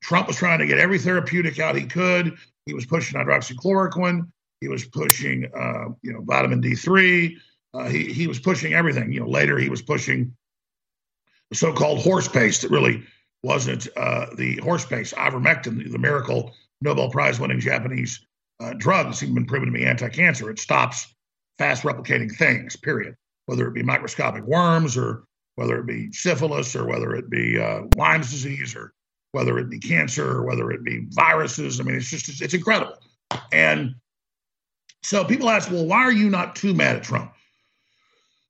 Trump was trying to get every therapeutic out he could he was pushing hydroxychloroquine. He was pushing, uh, you know, vitamin D3. Uh, he he was pushing everything. You know, later he was pushing the so-called horse paste that really wasn't uh, the horse paste, ivermectin, the miracle Nobel Prize winning Japanese uh, drug that's even been proven to be anti cancer. It stops fast replicating things, period. Whether it be microscopic worms or whether it be syphilis or whether it be uh, Lyme's disease or whether it be cancer or whether it be viruses. I mean, it's just, it's, incredible. And so people ask, well, why are you not too mad at Trump?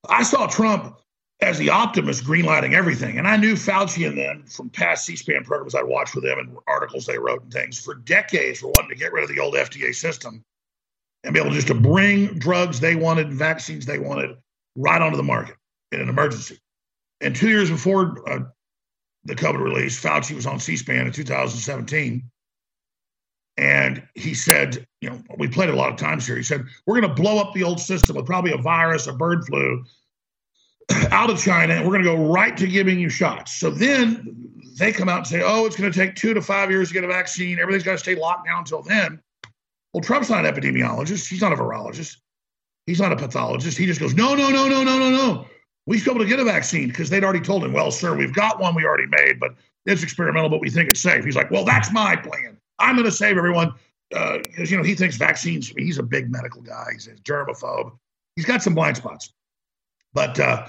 I saw Trump as the optimist greenlighting everything. And I knew Fauci and them from past C SPAN programs I'd watched with them and articles they wrote and things for decades for wanting to get rid of the old FDA system and be able just to bring drugs they wanted and vaccines they wanted right onto the market in an emergency. And two years before uh, the COVID release, Fauci was on C SPAN in 2017. And he said, you know, we played a lot of times here. He said, we're going to blow up the old system with probably a virus, a bird flu, out of China and we're going to go right to giving you shots. So then they come out and say, oh, it's going to take two to five years to get a vaccine. Everything's got to stay locked down until then. Well, Trump's not an epidemiologist. He's not a virologist. He's not a pathologist. He just goes, no, no, no, no, no, no, no. We should be able to get a vaccine because they'd already told him, well, sir, we've got one we already made, but it's experimental, but we think it's safe. He's like, well, that's my plan. I'm going to save everyone because, uh, you know, he thinks vaccines, he's a big medical guy. He's a germaphobe. He's got some blind spots. But uh,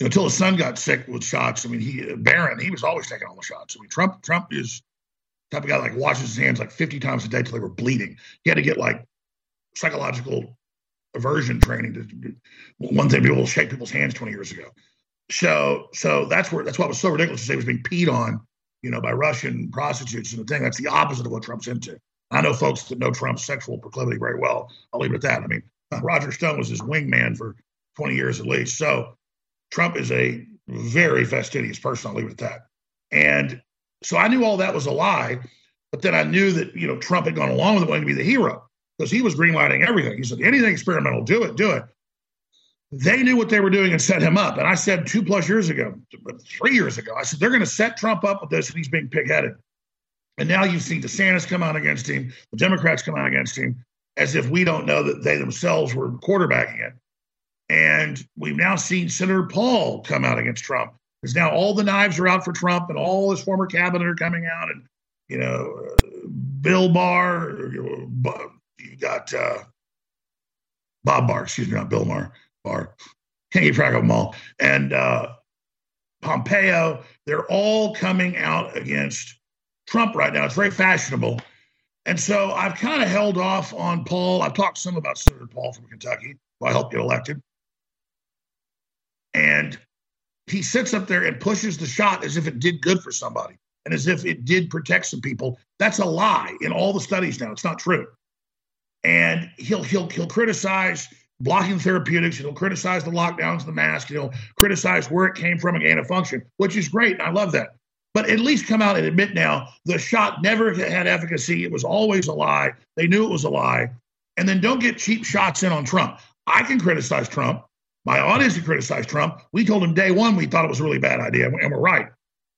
until his son got sick with shots, I mean, he Barron, he was always taking all the shots. I mean, Trump, Trump is type of guy like washes his hands like 50 times a day till they were bleeding. He had to get like psychological aversion training to one thing people shake people's hands 20 years ago. So so that's where that's what was so ridiculous to say he was being peed on, you know, by Russian prostitutes and the thing. That's the opposite of what Trump's into. I know folks that know Trump's sexual proclivity very well. I'll leave it at that. I mean, uh, Roger Stone was his wingman for 20 years at least. So Trump is a very fastidious person. I'll leave it at that. And so I knew all that was a lie, but then I knew that, you know, Trump had gone along with it wanting to be the hero because he was greenlighting everything. He said, anything experimental, do it, do it. They knew what they were doing and set him up. And I said two plus years ago, three years ago, I said, they're going to set Trump up with this and he's being pigheaded. And now you've seen DeSantis come out against him, the Democrats come out against him, as if we don't know that they themselves were quarterbacking it. And we've now seen Senator Paul come out against Trump. Because now all the knives are out for Trump, and all his former cabinet are coming out, and you know, uh, Bill Barr, got uh, Bob Barr, excuse me, not Bill Barr. Barr. Can't keep track of them all. And uh, Pompeo, they're all coming out against Trump right now. It's very fashionable. And so I've kind of held off on Paul. I've talked some about Senator Paul from Kentucky, who I helped get elected. And he sits up there and pushes the shot as if it did good for somebody and as if it did protect some people. That's a lie in all the studies now. It's not true. And he'll he'll he'll criticize blocking therapeutics. He'll criticize the lockdowns, the mask. He'll criticize where it came from and gain function, which is great. I love that. But at least come out and admit now the shot never had efficacy. It was always a lie. They knew it was a lie. And then don't get cheap shots in on Trump. I can criticize Trump. My audience can criticize Trump. We told him day one we thought it was a really bad idea, and we're right.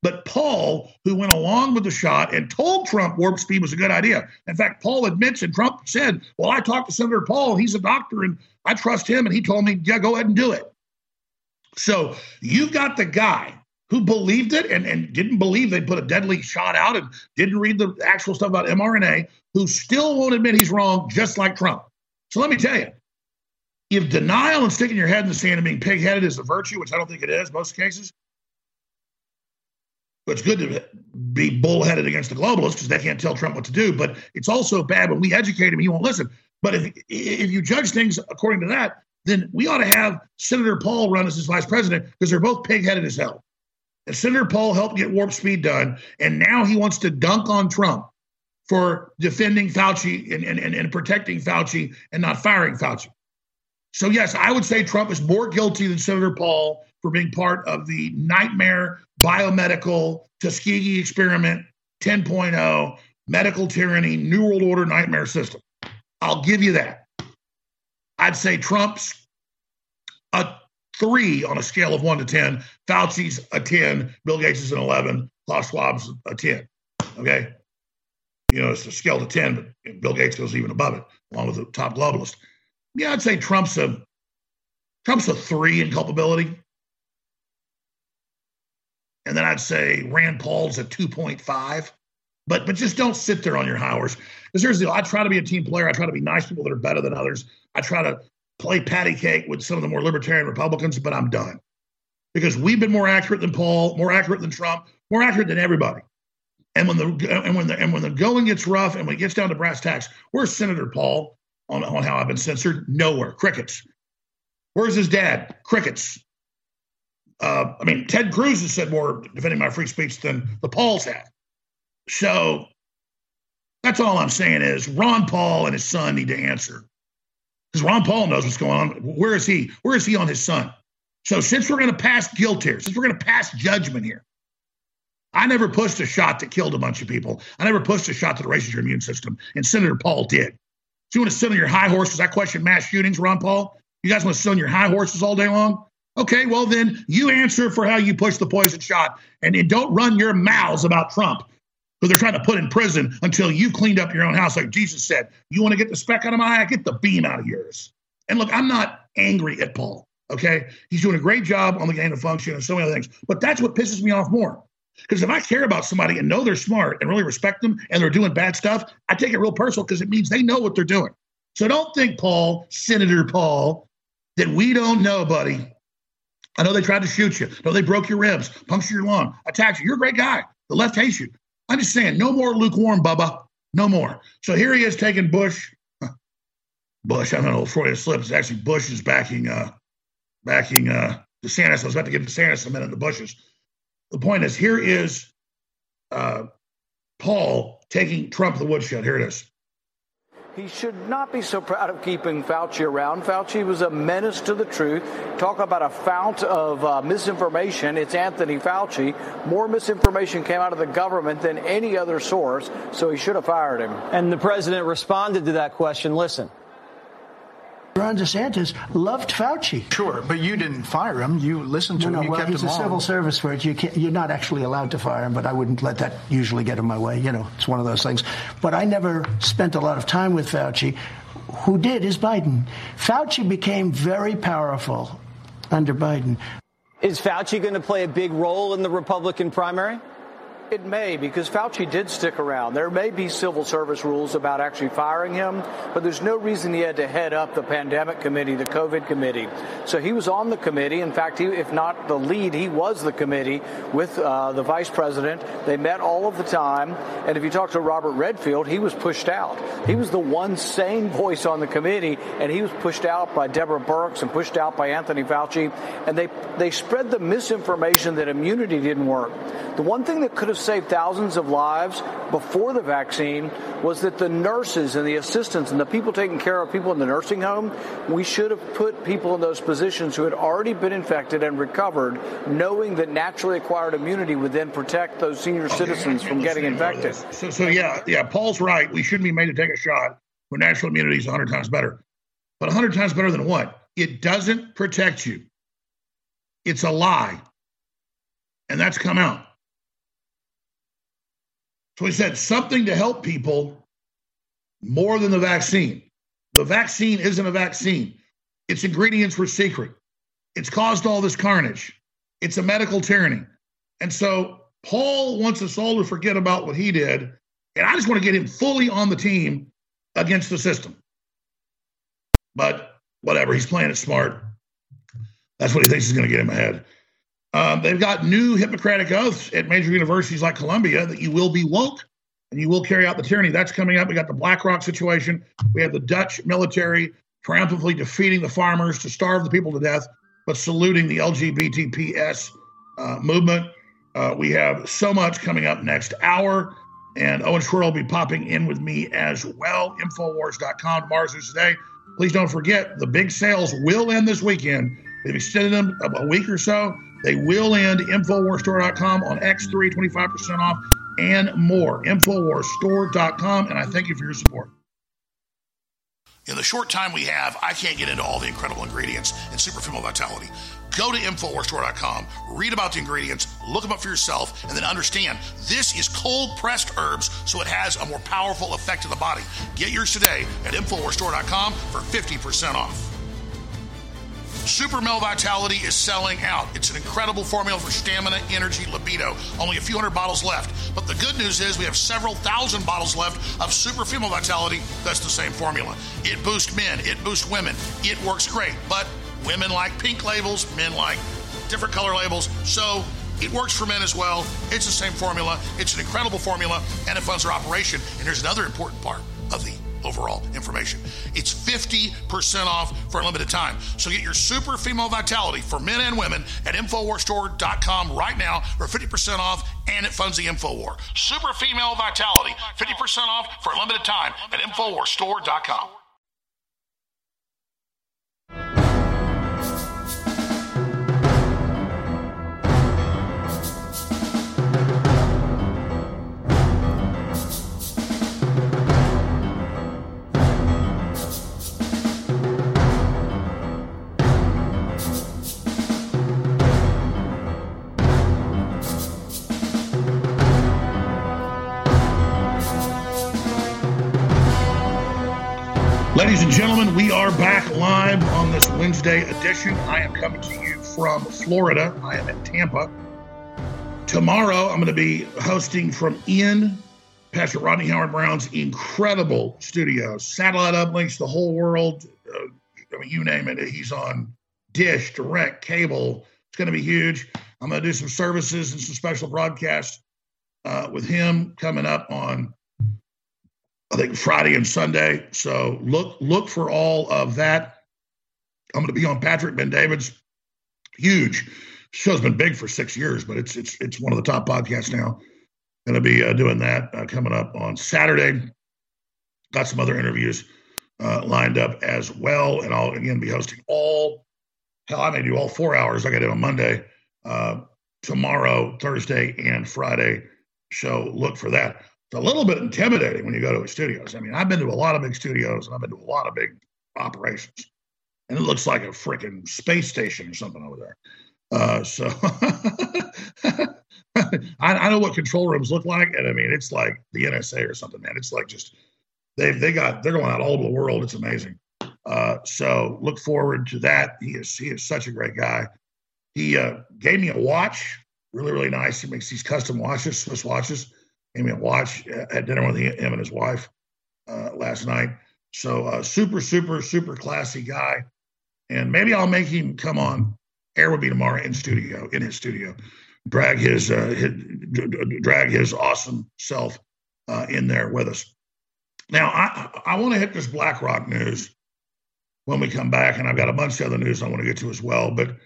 But Paul, who went along with the shot and told Trump warp speed was a good idea. In fact, Paul admits, and Trump said, Well, I talked to Senator Paul, he's a doctor, and I trust him, and he told me, Yeah, go ahead and do it. So you've got the guy who believed it and, and didn't believe they put a deadly shot out and didn't read the actual stuff about mRNA, who still won't admit he's wrong, just like Trump. So let me tell you, if denial and sticking your head in the sand and being pigheaded is a virtue, which I don't think it is most cases, but it's good to be bullheaded against the globalists because they can't tell Trump what to do. But it's also bad when we educate him, he won't listen. But if if you judge things according to that, then we ought to have Senator Paul run as his vice president because they're both pigheaded as hell. And Senator Paul helped get warp speed done, and now he wants to dunk on Trump for defending Fauci and, and, and protecting Fauci and not firing Fauci. So, yes, I would say Trump is more guilty than Senator Paul for being part of the nightmare biomedical Tuskegee experiment 10.0 medical tyranny, New World Order nightmare system. I'll give you that. I'd say Trump's a three on a scale of one to 10. Fauci's a 10. Bill Gates is an 11. Klaus Schwab's a 10. Okay. You know, it's a scale to 10, but Bill Gates goes even above it, along with the top globalist. Yeah, I'd say Trump's a Trump's a three in culpability. And then I'd say Rand Paul's at 2.5. But but just don't sit there on your horse. Because here's the I try to be a team player. I try to be nice people that are better than others. I try to play patty cake with some of the more libertarian Republicans, but I'm done because we've been more accurate than Paul, more accurate than Trump, more accurate than everybody. And when the and when the and when the going gets rough and when it gets down to brass tacks, where's Senator Paul on, on how I've been censored? Nowhere. Crickets. Where's his dad? Crickets. Uh, I mean, Ted Cruz has said more defending my free speech than the Pauls have. So that's all I'm saying is Ron Paul and his son need to answer. Because Ron Paul knows what's going on. Where is he? Where is he on his son? So since we're going to pass guilt here, since we're going to pass judgment here, I never pushed a shot that killed a bunch of people. I never pushed a shot that raises your immune system, and Senator Paul did. So you want to sit on your high horses? I question mass shootings, Ron Paul. You guys want to sit on your high horses all day long? Okay, well then you answer for how you push the poison shot, and, don't run your mouths about Trump, because they're trying to put in prison until you've cleaned up your own house, like Jesus said. You want to get the speck out of my eye? Get the beam out of yours. And look, I'm not angry at Paul. Okay, he's doing a great job on the gain of function and so many other things. But that's what pisses me off more. Because if I care about somebody and know they're smart and really respect them and they're doing bad stuff, I take it real personal because it means they know what they're doing. So don't think, Paul, Senator Paul, that we don't know, buddy. I know they tried to shoot you. No, they broke your ribs, punctured your lung, attacked you. You're a great guy. The left hates you. I'm just saying, no more lukewarm, Bubba. No more. So here he is taking Bush. Bush, I don't know, Freudian slip. It's actually Bush is backing uh backing uh DeSantis. I was about to give DeSantis a minute in the bushes. The point is, here is uh, Paul taking Trump the woodshed. Here it is. He should not be so proud of keeping Fauci around. Fauci was a menace to the truth. Talk about a fount of uh, misinformation. It's Anthony Fauci. More misinformation came out of the government than any other source, so he should have fired him. And the president responded to that question. Listen. Ron DeSantis loved Fauci. Sure, but you didn't fire him. You listened to no, him. You well, kept he's him a on. civil service for it. You you're not actually allowed to fire him, but I wouldn't let that usually get in my way. You know, it's one of those things. But I never spent a lot of time with Fauci. Who did is Biden. Fauci became very powerful under Biden. Is Fauci going to play a big role in the Republican primary? It may, because Fauci did stick around. There may be civil service rules about actually firing him, but there's no reason he had to head up the pandemic committee, the COVID committee. So he was on the committee. In fact, he, if not the lead, he was the committee with uh, the vice president. They met all of the time. And if you talk to Robert Redfield, he was pushed out. He was the one sane voice on the committee, and he was pushed out by Deborah Birx and pushed out by Anthony Fauci. And they, they spread the misinformation that immunity didn't work. The one thing that could have saved thousands of lives before the vaccine was that the nurses and the assistants and the people taking care of people in the nursing home, we should have put people in those positions who had already been infected and recovered, knowing that naturally acquired immunity would then protect those senior citizens from getting infected. So, so yeah, yeah, Paul's right. We shouldn't be made to take a shot when natural immunity is 100 times better. But 100 times better than what? It doesn't protect you. It's a lie. And that's come out. So he said something to help people more than the vaccine. The vaccine isn't a vaccine. Its ingredients were secret. It's caused all this carnage. It's a medical tyranny. And so Paul wants us all to forget about what he did. And I just want to get him fully on the team against the system. But whatever, he's playing it smart. That's what he thinks is going to get him ahead. Um, they've got new Hippocratic oaths at major universities like Columbia that you will be woke and you will carry out the tyranny. That's coming up. We got the BlackRock situation. We have the Dutch military triumphantly defeating the farmers to starve the people to death, but saluting the LGBTPS uh, movement. Uh, we have so much coming up next hour. And Owen Schroyer will be popping in with me as well. Infowars.com tomorrow's news today. Please don't forget the big sales will end this weekend. They've extended them a week or so. They will end. Infowarsstore.com on X3, 25% off and more. Infowarsstore.com. And I thank you for your support. In the short time we have, I can't get into all the incredible ingredients in Super Female Vitality. Go to InfoWarsStore.com, read about the ingredients, look them up for yourself, and then understand this is cold pressed herbs, so it has a more powerful effect on the body. Get yours today at InfoWarsStore.com for 50% off. Super Male Vitality is selling out. It's an incredible formula for stamina, energy, libido. Only a few hundred bottles left. But the good news is we have several thousand bottles left of Super Female Vitality that's the same formula. It boosts men, it boosts women. It works great. But women like pink labels, men like different color labels. So it works for men as well. It's the same formula. It's an incredible formula and it funds our operation. And here's another important part of the overall information. It's 50% off for a limited time. So get your super female vitality for men and women at InfoWarsStore.com right now for 50% off and it funds the InfoWar. Super female vitality, 50% off for a limited time at InfoWarsStore.com. Ladies and gentlemen, we are back live on this Wednesday edition. I am coming to you from Florida. I am in Tampa. Tomorrow, I'm going to be hosting from in Pastor Rodney Howard-Browne's incredible studio. satellite uplinks, the whole world. Uh, I mean, you name it. He's on Dish, Direct, Cable. It's going to be huge. I'm going to do some services and some special broadcasts uh, with him coming up on I think Friday and Sunday. So look look for all of that. I'm going to be on Patrick Bet-David's huge show's been big for six years, but it's it's it's one of the top podcasts now. Going to be uh, doing that uh, coming up on Saturday. Got some other interviews uh, lined up as well, and I'll again be hosting all. Hell, I may do all four hours. I got it on Monday, uh, tomorrow, Thursday, and Friday. So look for that it's a little bit intimidating when you go to a studios. I mean, I've been to a lot of big studios and I've been to a lot of big operations, and it looks like a freaking space station or something over there. Uh, so I, I, know what control rooms look like, and I mean, it's like the NSA or something, man. It's like just they they got they're going out all over the world. It's amazing. Uh, so look forward to that. He is he is such a great guy. He uh, gave me a watch, really really nice. He makes these custom watches, Swiss watches gave me a watch at dinner with him and his wife uh, last night. So uh, super, super, super classy guy. And maybe I'll make him come on air with me tomorrow in studio, in his studio, drag his, uh, his drag his awesome self uh, in there with us. Now I I want to hit this BlackRock news when we come back, and I've got a bunch of other news I want to get to as well, but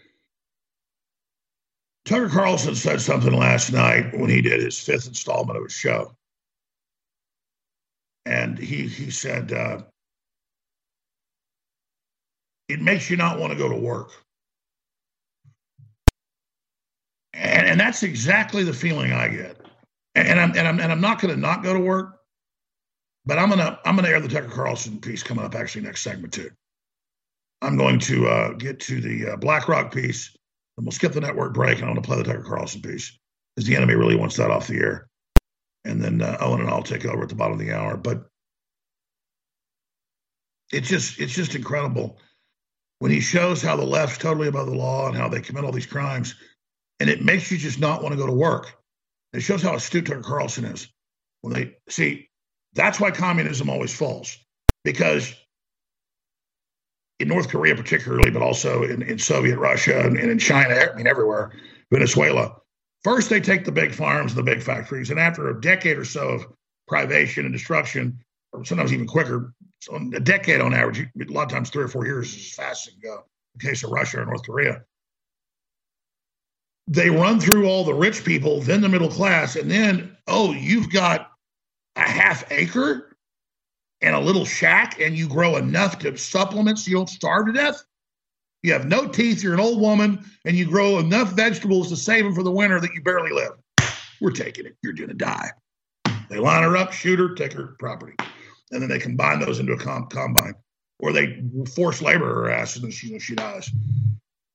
Tucker Carlson said something last night when he did his fifth installment of his show. And he, he said, uh, it makes you not want to go to work. And, and that's exactly the feeling I get. And, and I'm, and I'm, and I'm not going to not go to work, but I'm going to, I'm going to air the Tucker Carlson piece coming up actually next segment too. I'm going to uh, get to the uh, BlackRock piece we'll skip the network break and I'm to play the Tucker Carlson piece because the enemy really wants that off the air. And then uh, Owen and I'll take over at the bottom of the hour. But it's just it's just incredible when he shows how the left's totally above the law and how they commit all these crimes, and it makes you just not want to go to work. It shows how astute Tucker Carlson is. When they see, that's why communism always falls because in North Korea, particularly, but also in, in Soviet Russia and, and in China, I mean, everywhere, Venezuela. First, they take the big farms and the big factories. And after a decade or so of privation and destruction, or sometimes even quicker, so a decade on average, a lot of times three or four years is as fast as go. In the case of Russia or North Korea, they run through all the rich people, then the middle class, and then, oh, you've got a half acre and a little shack and you grow enough to supplement so you don't starve to death? You have no teeth, you're an old woman, and you grow enough vegetables to save them for the winter that you barely live. We're taking it. You're going to die. They line her up, shoot her, take her property. And then they combine those into a com- combine. Or they force labor her ass and then she, she dies.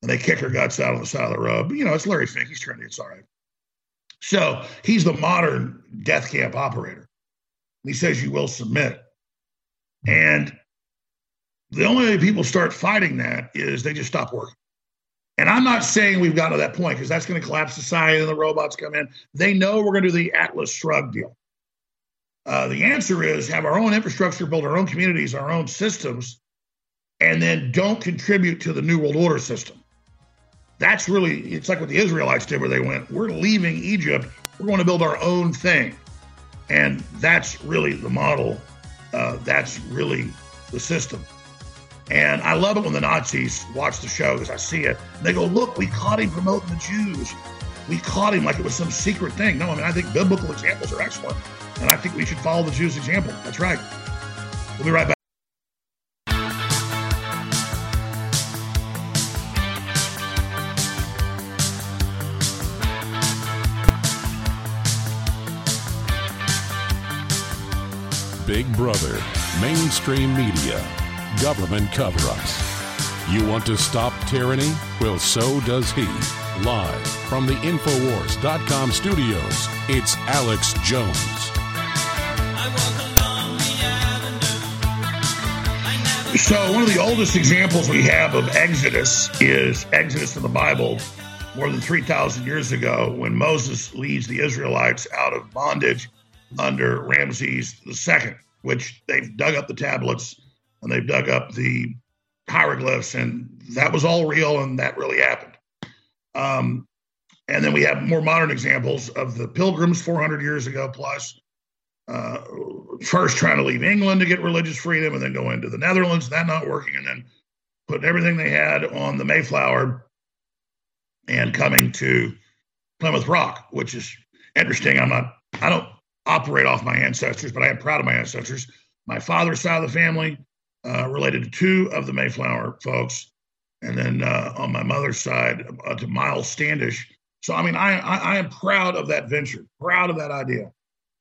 And they kick her guts out on the side of the road. But, you know, it's Larry Fink. He's. It's all right. So he's the modern death camp operator. he says you will submit. And the only way people start fighting that is they just stop working. And I'm not saying we've gotten to that point because that's going to collapse society and the robots come in. They know we're going to do the Atlas Shrugged deal. Uh, the answer is have our own infrastructure, build our own communities, our own systems, and then don't contribute to the New World Order system. That's really, it's like what the Israelites did, where they went, we're leaving Egypt, we're going to build our own thing. And that's really the model. Uh, that's really the system. And I love it when the Nazis watch the show because I see it. They go, look, we caught him promoting the Jews. We caught him like it was some secret thing. No, I mean, I think biblical examples are excellent. And I think we should follow the Jews' example. That's right. We'll be right back. Brother, mainstream media, government cover ups. You want to stop tyranny? Well, so does he. Live from the Infowars.com studios, it's Alex Jones. So, one of the oldest examples we have of Exodus is Exodus in the Bible, more than 3,000 years ago, when Moses leads the Israelites out of bondage under Ramses II, which they've dug up the tablets and they've dug up the hieroglyphs, and that was all real, and that really happened. Um, and then we have more modern examples of the pilgrims 400 years ago plus. Uh, first trying to leave England to get religious freedom and then go into the Netherlands, that not working, and then putting everything they had on the Mayflower and coming to Plymouth Rock, which is interesting. I'm not, I don't operate off my ancestors, but I am proud of my ancestors. My father's side of the family uh, related to two of the Mayflower folks, and then uh, on my mother's side uh, to Miles Standish. So I mean, I, I, I am proud of that venture, proud of that idea,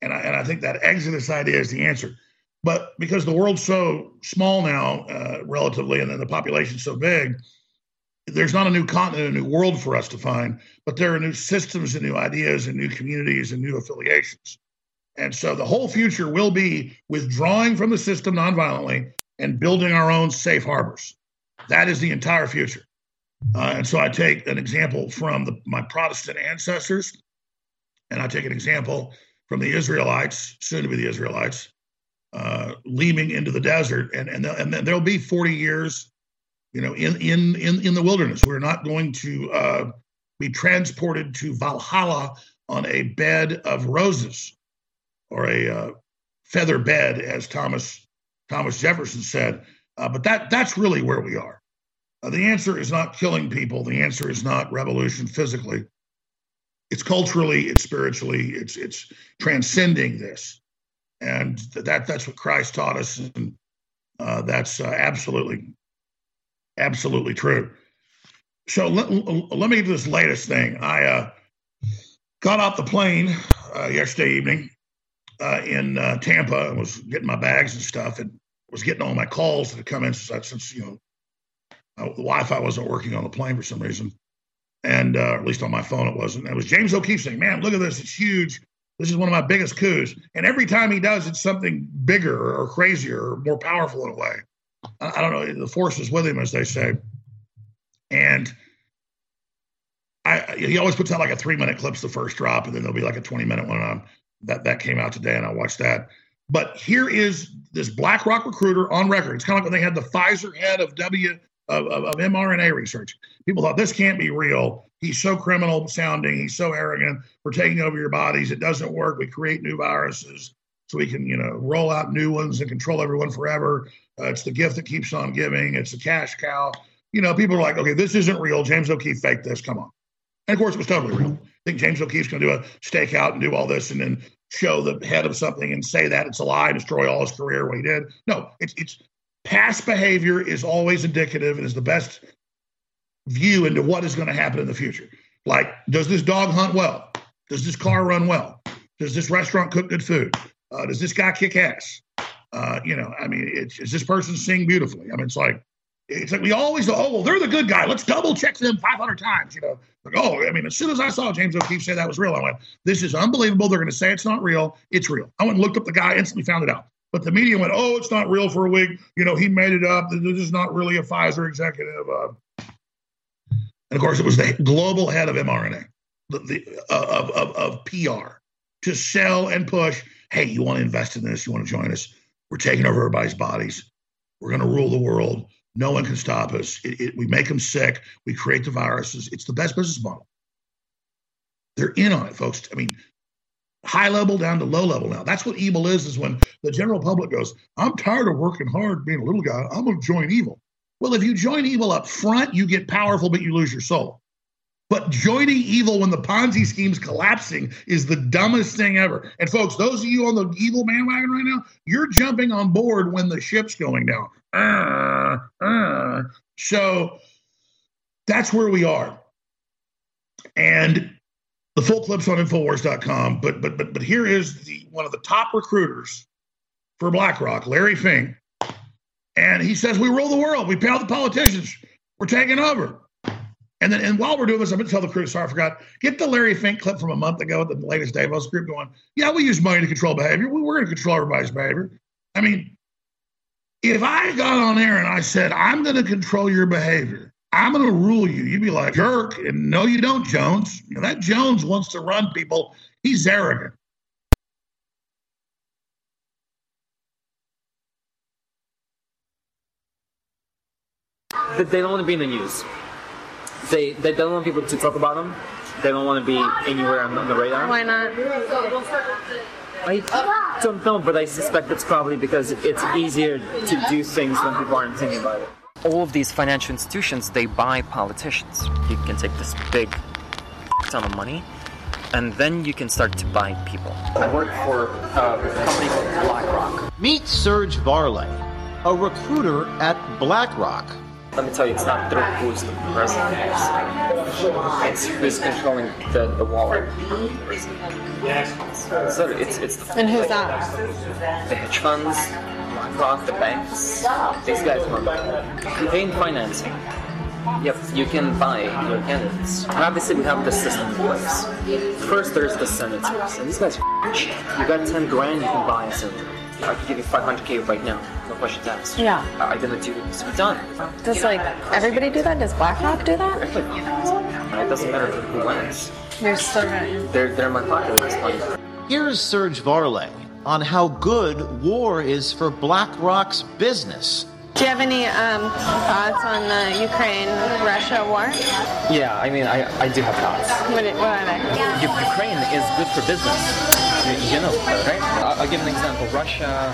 and I, and I think that Exodus idea is the answer. But because the world's so small now, uh, relatively, and then the population's so big, there's not a new continent, a new world for us to find, but there are new systems and new ideas and new communities and new affiliations. And so the whole future will be withdrawing from the system nonviolently and building our own safe harbors. That is the entire future. Uh, and so I take an example from the, my Protestant ancestors, and I take an example from the Israelites, soon to be the Israelites, uh, leaving into the desert, and and and then there'll be forty years, you know, in in in in the wilderness. We're not going to uh, be transported to Valhalla on a bed of roses or a uh, feather bed, as Thomas Thomas Jefferson said. Uh, but that that's really where we are. Uh, the answer is not killing people. The answer is not revolution physically. It's culturally, it's spiritually, it's it's transcending this, and that that's what Christ taught us, and uh, that's uh, absolutely, absolutely true. So let, let me do this latest thing. I uh, got off the plane uh, yesterday evening uh, in uh, Tampa and was getting my bags and stuff and was getting all my calls that had come in since, since you know uh, the Wi-Fi wasn't working on the plane for some reason, and uh, at least on my phone it wasn't. It was James O'Keefe saying, "Man, look at this! It's huge. This is one of my biggest coups." And every time he does, it's something bigger or crazier or more powerful in a way. I, I don't know. The force is with him, as they say, and. I, he always puts out like a three minute clips the first drop, and then there'll be like a 20 minute one. And I'm that that came out today, and I watched that. But here is this BlackRock recruiter on record. It's kind of like when they had the Pfizer head of W of, of, of, mRNA research. People thought this can't be real. He's so criminal sounding. He's so arrogant. We're taking over your bodies. It doesn't work. We create new viruses so we can, you know, roll out new ones and control everyone forever. Uh, it's the gift that keeps on giving. It's the cash cow. You know, people are like, okay, this isn't real. James O'Keefe faked this. Come on. And of course, it was totally real. Think James O'Keefe's going to do a stakeout and do all this and then show the head of something and say that it's a lie, and destroy all his career, what he did. No, it's, it's past behavior is always indicative and is the best view into what is going to happen in the future. Like, does this dog hunt well? Does this car run well? Does this restaurant cook good food? Uh, does this guy kick ass? Uh, you know, I mean, it's, is this person sing beautifully? I mean, it's like, it's like we always go, oh well they're the good guy let's double check them 500 times you know like oh i mean as soon as i saw james o'keefe say that was real i went this is unbelievable they're going to say it's not real it's real i went and looked up the guy instantly found it out But the media went, oh, it's not real for a week. You know, he made it up. This is not really a Pfizer executive. Uh, and of course, it was the global head of mRNA, the, the uh, of, of, of PR, to sell and push. Hey, you want to invest in this? You want to join us? We're taking over everybody's bodies. We're going to rule the world. No one can stop us. It, it, we make them sick. We create the viruses. It's the best business model. They're in on it, folks. I mean, high level down to low level now. That's what evil is, is when the general public goes, I'm tired of working hard being a little guy. I'm going to join evil. Well, if you join evil up front, you get powerful, but you lose your soul. But joining evil when the Ponzi scheme's collapsing is the dumbest thing ever. And folks, those of you on the evil bandwagon right now, you're jumping on board when the ship's going down. Uh, uh. So that's where we are. And the full clip's on Infowars.com. But but but but here is the one of the top recruiters for BlackRock, Larry Fink. And he says, We rule the world. We pay all the politicians. We're taking over. And then, and while we're doing this, I'm going to tell the crew, sorry, I forgot, get the Larry Fink clip from a month ago, the latest Davos group going, yeah, we use money to control behavior. We're going to control everybody's behavior. I mean, if I got on air and I said, I'm going to control your behavior, I'm going to rule you, you'd be like, jerk. And no, you don't, Jones. You know, that Jones wants to run people. He's arrogant. They don't want to be in the news they they don't want people to talk about them. They don't want to be anywhere on, on the radar. Why not? I don't know, but I suspect it's probably because it's easier to do things when people aren't thinking about it. All of these financial institutions, they buy politicians. You can take this big ton of money, and then you can start to buy people. I work for uh, a company called BlackRock. Meet Serge Varlay, a recruiter at BlackRock let me tell you, it's not through who's the president It's who's controlling the, the wallet. So it's, it's the And who's that? The hedge funds, BlackRock, the banks. These guys run campaign financing. Yep, you can buy your candidates. Obviously, we have the system in place. First, there's the senators, and these guys are. You got 10 grand, you can buy a senator. I can give you 500k right now. No questions asked. Yeah. I didn't do it. It's done. Does like everybody do that? Does BlackRock do that? It doesn't matter who wins. They're still gonna. They're they're my pocket at. Here's Serge Varlay on how good war is for BlackRock's business. Do you have any um, thoughts on the Ukraine-Russia war? Yeah, I mean, I, I do have thoughts. What, what are they? U- Ukraine is good for business you know, right? I'll, I'll give an example. Russia,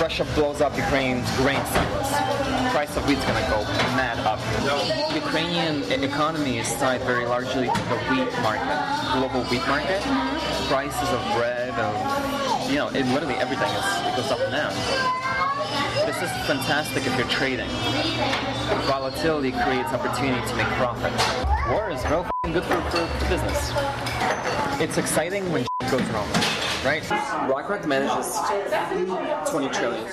Russia blows up Ukraine's grain silos. Price of wheat's gonna go mad up. Ukrainian economy is tied very largely to the wheat market, global wheat market. Prices of bread, of you know, it, literally everything is it goes up and down. This is fantastic if you're trading. Volatility creates opportunity to make profit. War is real good for, for, for business. It's exciting when goes wrong, right? BlackRock manages 20 trillion.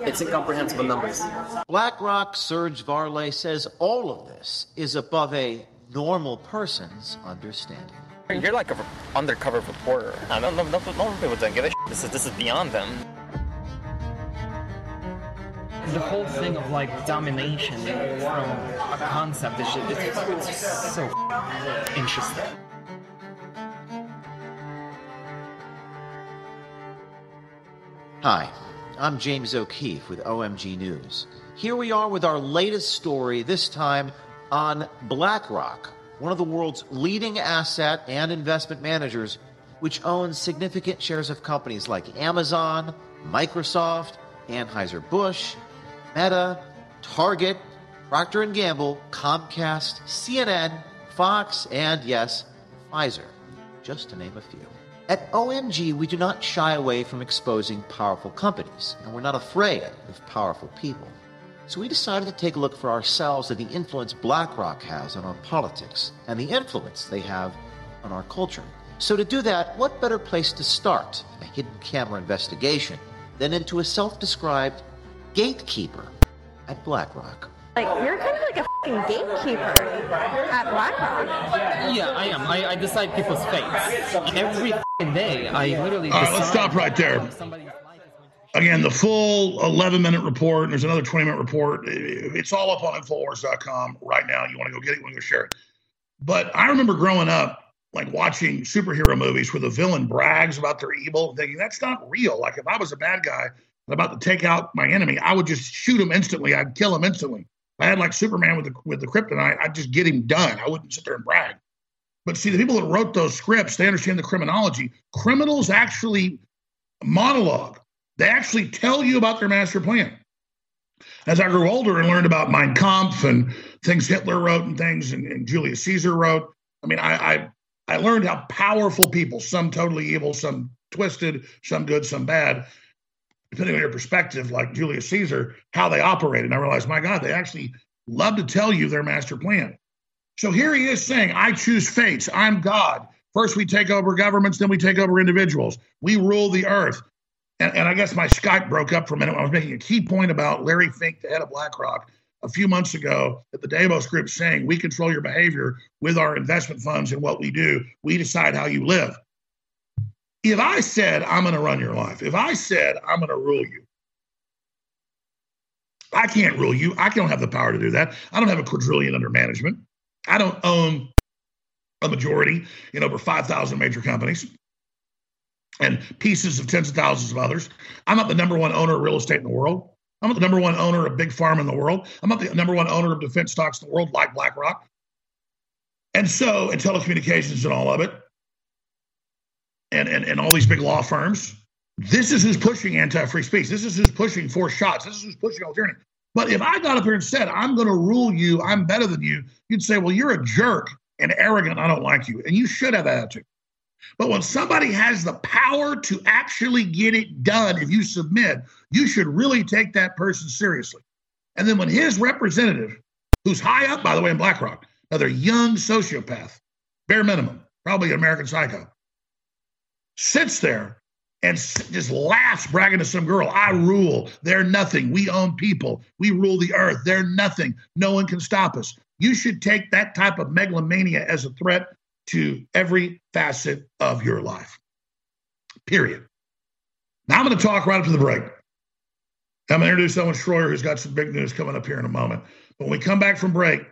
It's incomprehensible numbers. BlackRock Serge Varlay says all of this is above a normal person's understanding. You're like an undercover reporter. I don't know. No, no people don't give a shit. This is this is beyond them. The whole thing of like domination from a concept is just, it's, it's so interesting. Hi, I'm James O'Keefe with OMG News. Here we are with our latest story, this time on BlackRock, one of the world's leading asset and investment managers, which owns significant shares of companies like Amazon, Microsoft, Anheuser-Busch, Meta, Target, Procter & Gamble, Comcast, CNN, Fox, and yes, Pfizer, just to name a few. At OMG, we do not shy away from exposing powerful companies, and we're not afraid of powerful people. So we decided to take a look for ourselves at the influence BlackRock has on our politics and the influence they have on our culture. So to do that, what better place to start a hidden camera investigation than into a self described gatekeeper at BlackRock? Like you're kind of like a fucking gatekeeper at BlackRock. Yeah, I am. I, I decide people's fates every fucking day. I literally. All right, let's stop right there. Again, the full 11 minute report, and there's another 20 minute report. It's all up on Infowars.com right now. You want to go get it, you want to go share it. But I remember growing up, like watching superhero movies where the villain brags about their evil, thinking that's not real. Like if I was a bad guy and about to take out my enemy, I would just shoot him instantly. I'd kill him instantly. I had like Superman with the with the kryptonite, I'd just get him done. I wouldn't sit there and brag. But see, the people that wrote those scripts, they understand the criminology. Criminals actually monologue. They actually tell you about their master plan. As I grew older and learned about Mein Kampf and things Hitler wrote and things and, and Julius Caesar wrote, I mean, I, I I learned how powerful people, some totally evil, some twisted, some good, some bad, depending on your perspective, like Julius Caesar, how they operated. And I realized, my God, they actually love to tell you their master plan. So here he is saying, I choose fates. I'm God. First, we take over governments, then we take over individuals. We rule the earth. And, and I guess my Skype broke up for a minute. I was making a key point about Larry Fink, the head of BlackRock, a few months ago at the Davos group saying, We control your behavior with our investment funds and what we do. We decide how you live. If I said, I'm going to run your life, if I said, I'm going to rule you, I can't rule you. I don't have the power to do that. I don't have a quadrillion under management. I don't own a majority in over 5,000 major companies and pieces of tens of thousands of others. I'm not the number one owner of real estate in the world. I'm not the number one owner of big farm in the world. I'm not the number one owner of defense stocks in the world like BlackRock. And so, and telecommunications and all of it and, and, and all these big law firms. This is who's pushing anti-free speech. This is who's pushing four shots. This is who's pushing alternative. But if I got up here and said, I'm going to rule you, I'm better than you, you'd say, well, you're a jerk and arrogant. I don't like you. And you should have that attitude. But when somebody has the power to actually get it done, if you submit, you should really take that person seriously. And then when his representative, who's high up, by the way, in BlackRock, another young sociopath, bare minimum, probably an American psycho, sits there and just laughs, bragging to some girl, I rule. They're nothing. We own people. We rule the earth. They're nothing. No one can stop us. You should take that type of megalomania as a threat to every facet of your life. Period. Now I'm going to talk right up to the break. I'm going to introduce Owen Schroyer, who's got some big news coming up here in a moment. But when we come back from break,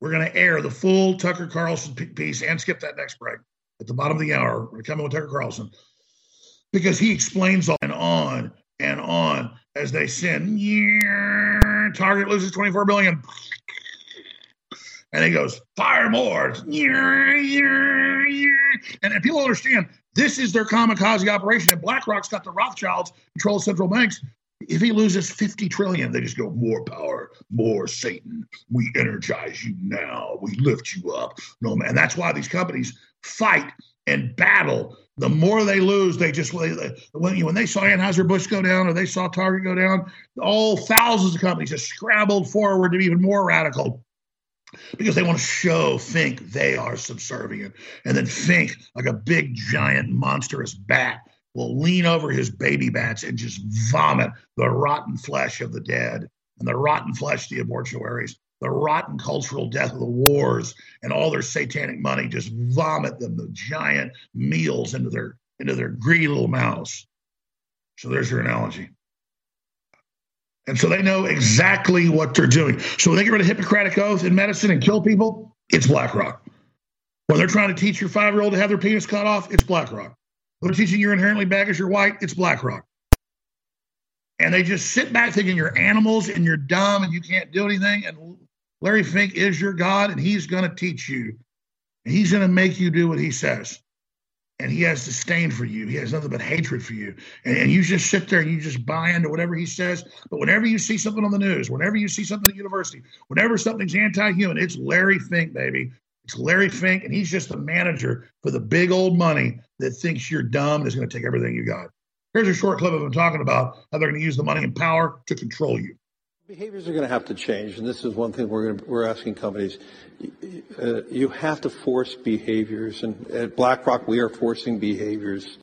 we're going to air the full Tucker Carlson piece and skip that next break at the bottom of the hour. We're coming with Tucker Carlson because he explains on and on and on as they send. Target loses 24 billion. And he goes, fire more. And, and people understand this is their kamikaze operation. And BlackRock's got the Rothschilds control central banks. If he loses 50 trillion, they just go, more power, more Satan. We energize you now. We lift you up. No, man. And That's why these companies fight and battle. The more they lose, they just when, when they saw Anheuser-Busch go down or they saw Target go down, all thousands of companies just scrambled forward to be even more radical because they want to show Fink they are subservient. And then Fink, like a big, giant, monstrous bat, will lean over his baby bats and just vomit the rotten flesh of the dead and the rotten flesh of the abortuaries the rotten cultural death of the wars and all their satanic money just vomit them the giant meals into their into their greedy little mouths. So there's your analogy. And so they know exactly what they're doing. So when they get rid of hippocratic oath in medicine and kill people it's blackrock. When they're trying to teach your five-year-old to have their penis cut off it's blackrock. When they're teaching you're inherently bad because you're white it's blackrock. And they just sit back thinking you're animals and you're dumb and you can't do anything and Larry Fink is your God, and he's going to teach you. And he's going to make you do what he says. And he has disdain for you. He has nothing but hatred for you. And, and, you just sit there and you just buy into whatever he says. But whenever you see something on the news, whenever you see something at university, whenever something's anti human, it's Larry Fink, baby. It's Larry Fink, and he's just a manager for the big old money that thinks you're dumb and is going to take everything you got. Here's a short clip of him talking about how they're going to use the money and power to control you. Behaviors are going to have to change, and this is one thing we're, to, we're asking companies. Uh, you have to force behaviors, and at BlackRock, we are forcing behaviors.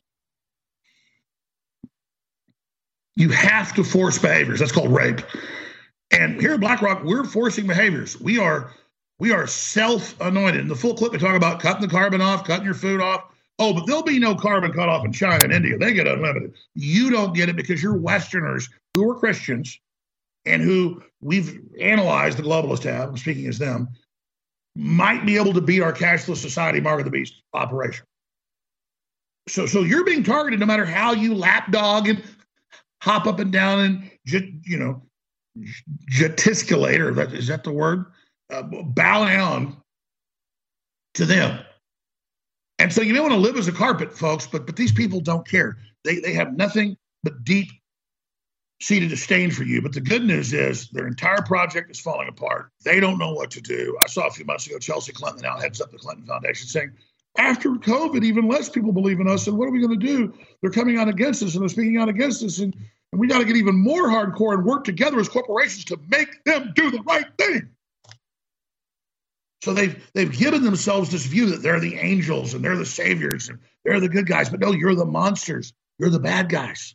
You have to force behaviors. That's called rape. And here at BlackRock, we're forcing behaviors. We are we are self-anointed. In the full clip, we talk about cutting the carbon off, cutting your food off. Oh, but there'll be no carbon cut off in China and India. They get unlimited. You don't get it because you're Westerners who are Christians and who we've analyzed, the globalists have, I'm speaking as them, might be able to beat our cashless society mark of the beast operation. So, so you're being targeted no matter how you lapdog and hop up and down and you know gesticulate, or that is that the word? Uh, bow down to them. And so you may want to live as a carpet, folks, but but these people don't care. They they have nothing but deep seated disdain for you. But the good news is their entire project is falling apart. They don't know what to do. I saw a few months ago Chelsea Clinton now heads up the Clinton Foundation saying, after COVID, even less people believe in us. And what are we going to do? They're coming out against us and they're speaking out against us. And, and we got to get even more hardcore and work together as corporations to make them do the right thing. So they've they've given themselves this view that they're the angels and they're the saviors and they're the good guys. But no, you're the monsters. You're the bad guys.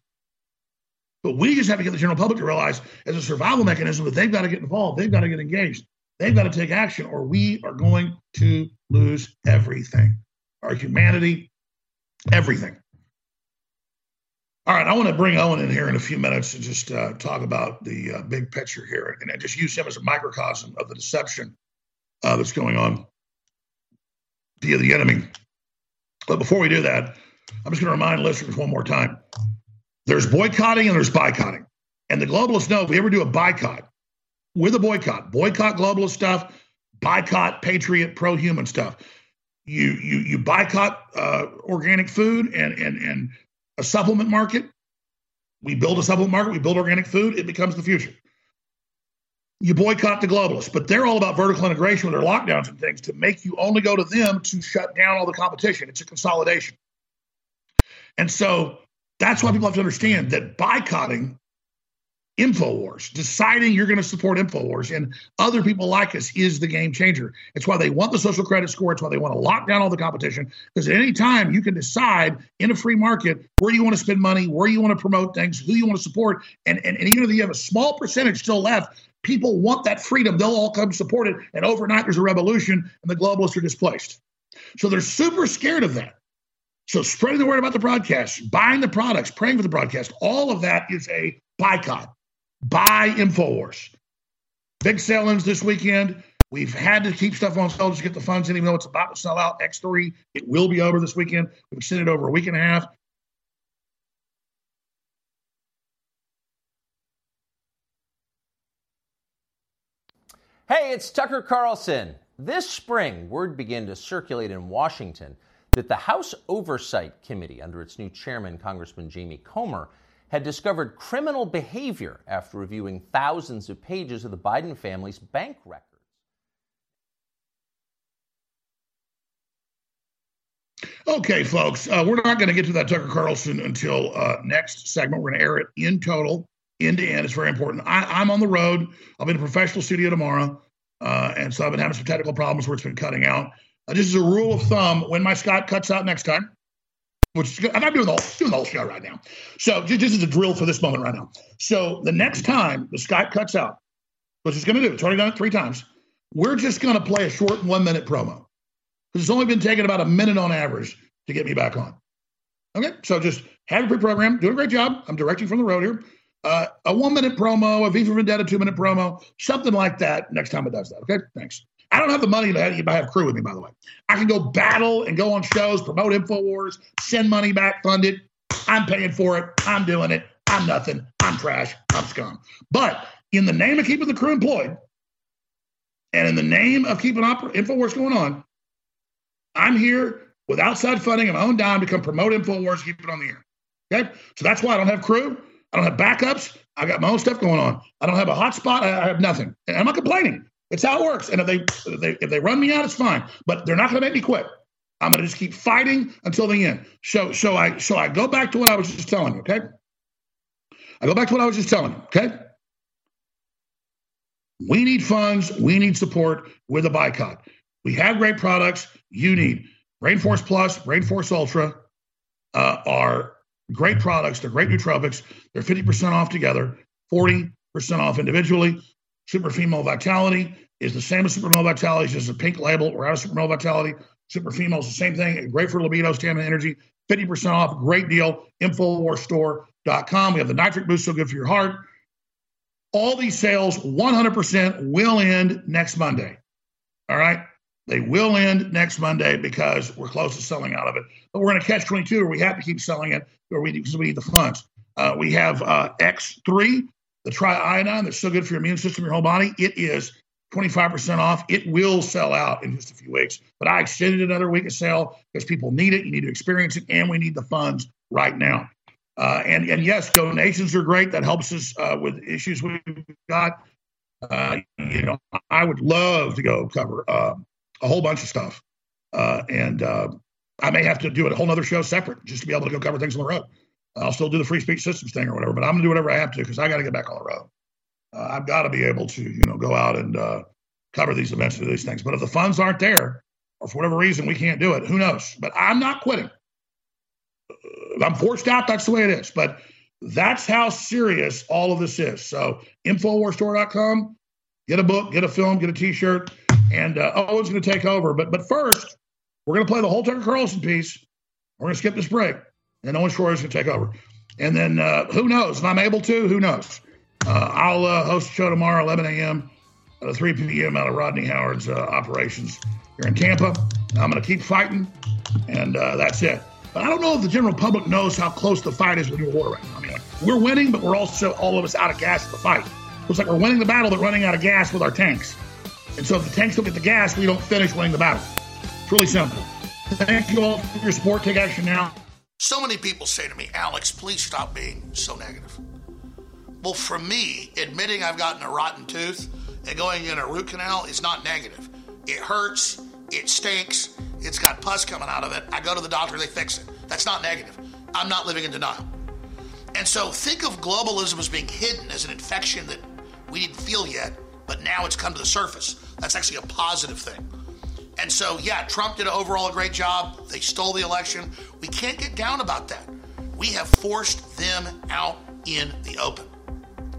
But we just have to get the general public to realize as a survival mechanism that they've got to get involved, they've got to get engaged, they've got to take action, or we are going to lose everything our humanity, everything. All right, I want to bring Owen in here in a few minutes and just uh, talk about the uh, big picture here and just use him as a microcosm of the deception uh, that's going on via the enemy. But before we do that, I'm just going to remind listeners one more time there's boycotting and there's boycotting. And the globalists know if we ever do a boycott with a boycott, boycott globalist stuff, boycott patriot pro human stuff. You you you boycott uh, organic food and and and a supplement market. We build a supplement market. We build organic food. It becomes the future. You boycott the globalists, but they're all about vertical integration with their lockdowns and things to make you only go to them to shut down all the competition. It's a consolidation. And so that's why people have to understand that boycotting InfoWars, deciding you're going to support InfoWars and other people like us is the game changer. It's why they want the social credit score. It's why they want to lock down all the competition. Because at any time you can decide in a free market where you want to spend money, where you want to promote things, who you want to support. And, and, and even if you have a small percentage still left, people want that freedom. They'll all come support it. And overnight there's a revolution and the globalists are displaced. So they're super scared of that. So spreading the word about the broadcast, buying the products, praying for the broadcast, all of that is a boycott. Buy InfoWars. Big sell-ins this weekend. We've had to keep stuff on sale to get the funds in, even though it's about to sell out. X3, it will be over this weekend. We've extended over a week and a half. Hey, it's Tucker Carlson. This spring, word began to circulate in Washington that the House Oversight Committee, under its new chairman, Congressman Jamie Comer, had discovered criminal behavior after reviewing thousands of pages of the Biden family's bank records. Okay, folks, uh, we're not going to get to that Tucker Carlson until uh, next segment. We're going to air it in total, end to end. It's very important. I, am on the road. I'll be in a professional studio tomorrow. Uh, and so I've been having some technical problems where it's been cutting out. Uh, just as a rule of thumb, when my Skype cuts out next time, which is, I'm doing the, whole, doing the whole show right now. So just as a drill for this moment right now. So the next time the Skype cuts out, which is going to do, it's already done it three times, we're just going to play a short one minute promo. Because it's only been taking about a minute on average to get me back on. Okay, so just have a pre-program, do a great job. I'm directing from the road here. Uh, a one minute promo, a V for Vendetta two minute promo, something like that. Next time it does that. Okay, thanks. I don't have the money to have, crew with me, by the way. I can go battle and go on shows, promote InfoWars, send money back, fund it. I'm paying for it. I'm doing it. I'm nothing. I'm trash. I'm scum. But in the name of keeping the crew employed and in the name of keeping op- InfoWars going on, I'm here with outside funding and my own dime to come promote InfoWars, keep it on the air. Okay? So that's why I don't have crew. I don't have backups. I got my own stuff going on. I don't have a hotspot. I have nothing. And I'm not complaining. It's how it works. And if they if they if they run me out, it's fine. But they're not going to make me quit. I'm going to just keep fighting until the end. So so I so I go back to what I was just telling you. Okay. I go back to what I was just telling you. Okay. We need funds. We need support with a boycott. We have great products. You need Rainforest Plus, Rainforest Ultra uh, are great products. They're great nootropics. They're 50% off together, 40% off individually. Super Female Vitality is the same as Super Male Vitality, it's just a pink label. We're out of Super Male Vitality. Super Female is the same thing. Great for libido, stamina, energy. 50% off. Great deal. Infowarsstore.com. We have the nitric boost, so good for your heart. All these sales 100% will end next Monday. All right. They will end next Monday because we're close to selling out of it. But we're going to catch 22 or we have to keep selling it or we, because we need the funds. Uh, we have uh, X3, the triiodine that's so good for your immune system, your whole body. It is 25% off. It will sell out in just a few weeks. But I extended another week of sale because people need it. You need to experience it, and we need the funds right now. Uh, and, and yes, donations are great. That helps us uh, with issues we've got. Uh, you know, I would love to go cover uh, a whole bunch of stuff. Uh, and uh, I may have to do a whole other show separate just to be able to go cover things on the road. I'll still do the free speech systems thing or whatever, but I'm going to do whatever I have to because I got to get back on the road. Uh, I've got to be able to, you know, go out and uh, cover these events and do these things. But if the funds aren't there, or for whatever reason we can't do it, who knows? But I'm not quitting. Uh, I'm forced out. That's the way it is. But that's how serious all of this is. So Infowarsstore.com, get a book, get a film, get a T-shirt, and uh, Owen's going to take over. But but first, we're going to play the whole Tucker Carlson piece. We're going to skip this break, and Owen Schroyer is going to take over. And then uh, who knows? If I'm able to, who knows? Uh, I'll uh, host a show tomorrow, 11 a.m. at 3 p.m. out of Rodney Howard's uh, operations here in Tampa. I'm going to keep fighting, and uh, that's it. But I don't know if the general public knows how close the fight is with your war right now. I mean, we're winning, but we're also all of us out of gas in the fight. Looks like we're winning the battle, but running out of gas with our tanks. And so if the tanks don't get the gas, we don't finish winning the battle. It's really simple. Thank you all for your support. Take action now. So many people say to me, Alex, please stop being so negative. Well, for me, admitting I've gotten a rotten tooth and going in a root canal is not negative. It hurts, it stinks, it's got pus coming out of it. I go to the doctor, they fix it. That's not negative. I'm not living in denial. And so think of globalism as being hidden as an infection that we didn't feel yet, but now it's come to the surface. That's actually a positive thing. And so, yeah, Trump did overall a great job. They stole the election. We can't get down about that. We have forced them out in the open.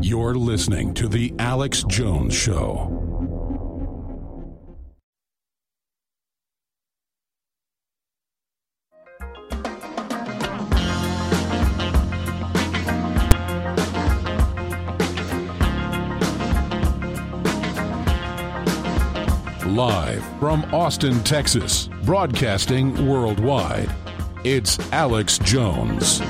You're listening to The Alex Jones Show. Live from Austin, Texas, broadcasting worldwide, it's Alex Jones.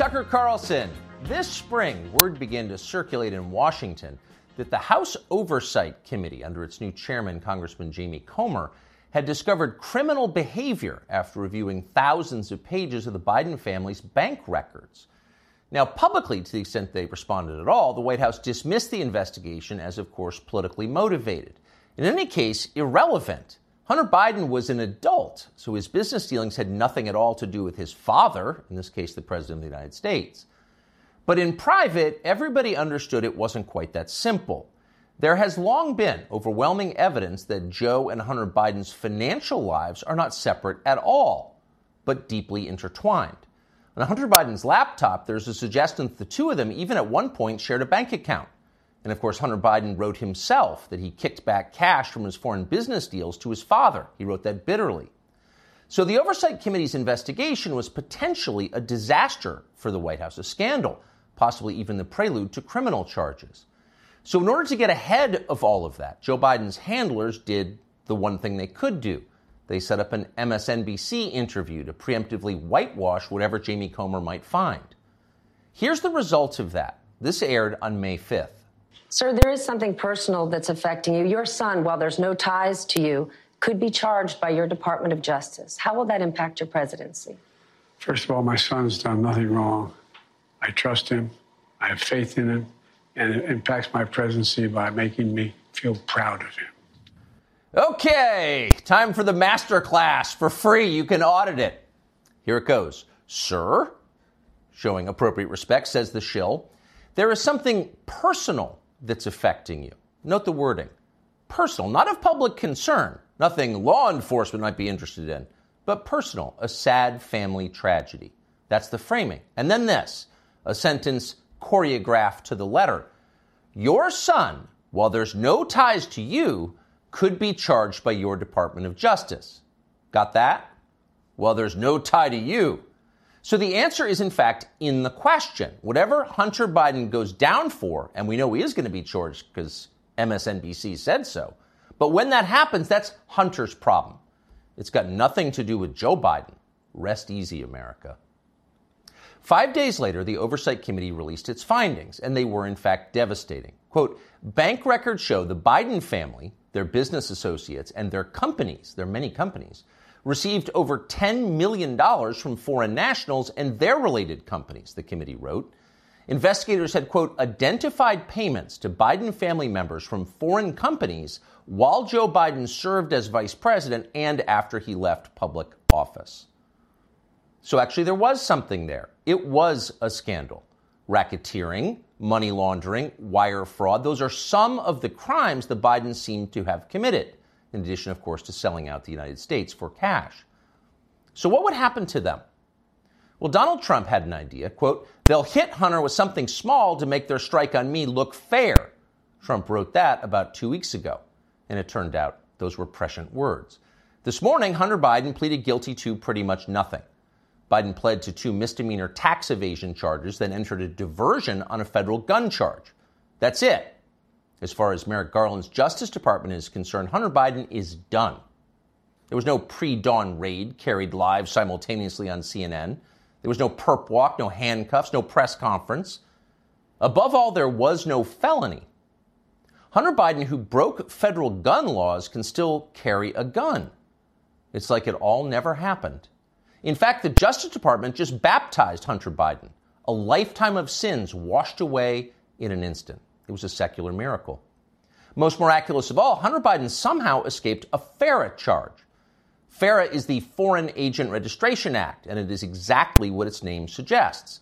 Tucker Carlson. This spring, word began to circulate in Washington that the House Oversight Committee, under its new chairman, Congressman Jamie Comer, had discovered criminal behavior after reviewing thousands of pages of the Biden family's bank records. Now, publicly, to the extent they responded at all, the White House dismissed the investigation as, of course, politically motivated. In any case, irrelevant. Hunter Biden was an adult, so his business dealings had nothing at all to do with his father, in this case, the President of the United States. But in private, everybody understood it wasn't quite that simple. There has long been overwhelming evidence that Joe and Hunter Biden's financial lives are not separate at all, but deeply intertwined. On Hunter Biden's laptop, there's a suggestion that the two of them even at one point shared a bank account. And of course, Hunter Biden wrote himself that he kicked back cash from his foreign business deals to his father. He wrote that bitterly. So the Oversight Committee's investigation was potentially a disaster for the White House, a scandal, possibly even the prelude to criminal charges. So, in order to get ahead of all of that, Joe Biden's handlers did the one thing they could do. They set up an MSNBC interview to preemptively whitewash whatever Jamie Comer might find. Here's the results of that. This aired on May 5th. Sir, there is something personal that's affecting you. Your son, while there's no ties to you, could be charged by your Department of Justice. How will that impact your presidency? First of all, my son's done nothing wrong. I trust him. I have faith in him. And it impacts my presidency by making me feel proud of him. Okay, time for the master class for free. You can audit it. Here it goes. Sir, showing appropriate respect, says the shill, there is something personal that's affecting you. Note the wording personal, not of public concern, nothing law enforcement might be interested in, but personal, a sad family tragedy. That's the framing. And then this a sentence choreographed to the letter. Your son, while there's no ties to you, could be charged by your Department of Justice. Got that? Well, there's no tie to you. So the answer is, in fact, in the question. Whatever Hunter Biden goes down for, and we know he is going to be charged because MSNBC said so, but when that happens, that's Hunter's problem. It's got nothing to do with Joe Biden. Rest easy, America. Five days later, the Oversight Committee released its findings, and they were in fact devastating. Quote, bank records show the Biden family, their business associates, and their companies, their many companies, received over $10 million from foreign nationals and their related companies, the committee wrote. Investigators had, quote, identified payments to Biden family members from foreign companies while Joe Biden served as vice president and after he left public office. So actually, there was something there. It was a scandal. Racketeering, money laundering, wire fraud, those are some of the crimes the Bidens seem to have committed in addition, of course, to selling out the United States for cash. So, what would happen to them? Well, Donald Trump had an idea. Quote, they'll hit Hunter with something small to make their strike on me look fair. Trump wrote that about two weeks ago, and it turned out those were prescient words. This morning, Hunter Biden pleaded guilty to pretty much nothing. Biden pled to two misdemeanor tax evasion charges, then entered a diversion on a federal gun charge. That's it. As far as Merrick Garland's Justice Department is concerned, Hunter Biden is done. There was no pre dawn raid carried live simultaneously on CNN. There was no perp walk, no handcuffs, no press conference. Above all, there was no felony. Hunter Biden, who broke federal gun laws, can still carry a gun. It's like it all never happened. In fact, the Justice Department just baptized Hunter Biden, a lifetime of sins washed away in an instant. It was a secular miracle. Most miraculous of all, Hunter Biden somehow escaped a FARA charge. FARA is the Foreign Agent Registration Act, and it is exactly what its name suggests.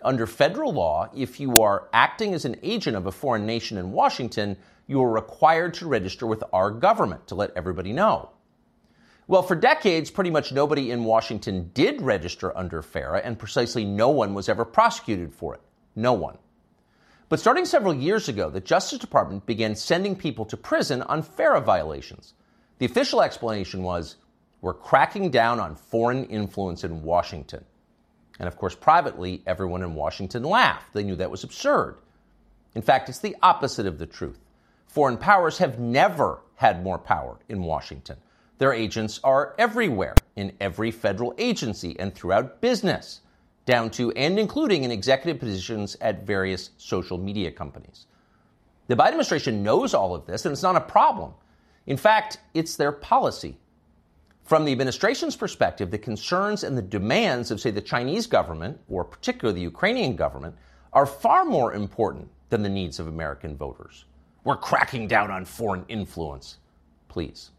Under federal law, if you are acting as an agent of a foreign nation in Washington, you are required to register with our government to let everybody know. Well, for decades, pretty much nobody in Washington did register under FARA, and precisely no one was ever prosecuted for it. No one. But starting several years ago, the Justice Department began sending people to prison on FARA violations. The official explanation was we're cracking down on foreign influence in Washington. And of course, privately, everyone in Washington laughed. They knew that was absurd. In fact, it's the opposite of the truth. Foreign powers have never had more power in Washington. Their agents are everywhere, in every federal agency and throughout business down to and including in executive positions at various social media companies. The Biden administration knows all of this, and it's not a problem. In fact, it's their policy. From the administration's perspective, the concerns and the demands of, say, the Chinese government, or particularly the Ukrainian government, are far more important than the needs of American voters. We're cracking down on foreign influence. Please.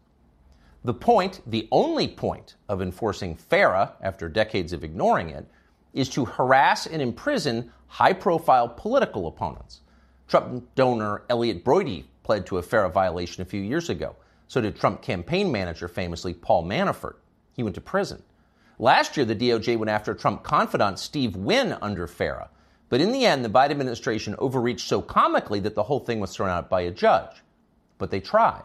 The point, the only point of enforcing FARA after decades of ignoring it, is to harass and imprison high profile political opponents. Trump donor Elliott Broidy pled to a FARA violation a few years ago. So did Trump campaign manager famously Paul Manafort. He went to prison. Last year, the DOJ went after Trump confidant Steve Wynn under FARA. But in the end, the Biden administration overreached so comically that the whole thing was thrown out by a judge. But they tried.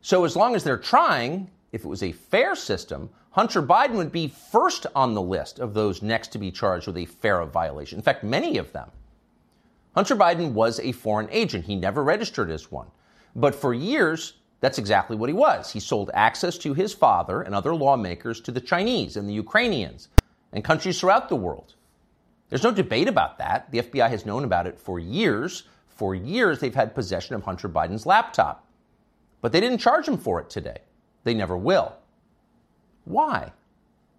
So as long as they're trying, if it was a fair system, Hunter Biden would be first on the list of those next to be charged with a FARA violation. In fact, many of them. Hunter Biden was a foreign agent. He never registered as one. But for years, that's exactly what he was. He sold access to his father and other lawmakers to the Chinese and the Ukrainians and countries throughout the world. There's no debate about that. The FBI has known about it for years. For years, they've had possession of Hunter Biden's laptop. But they didn't charge him for it today. They never will. Why?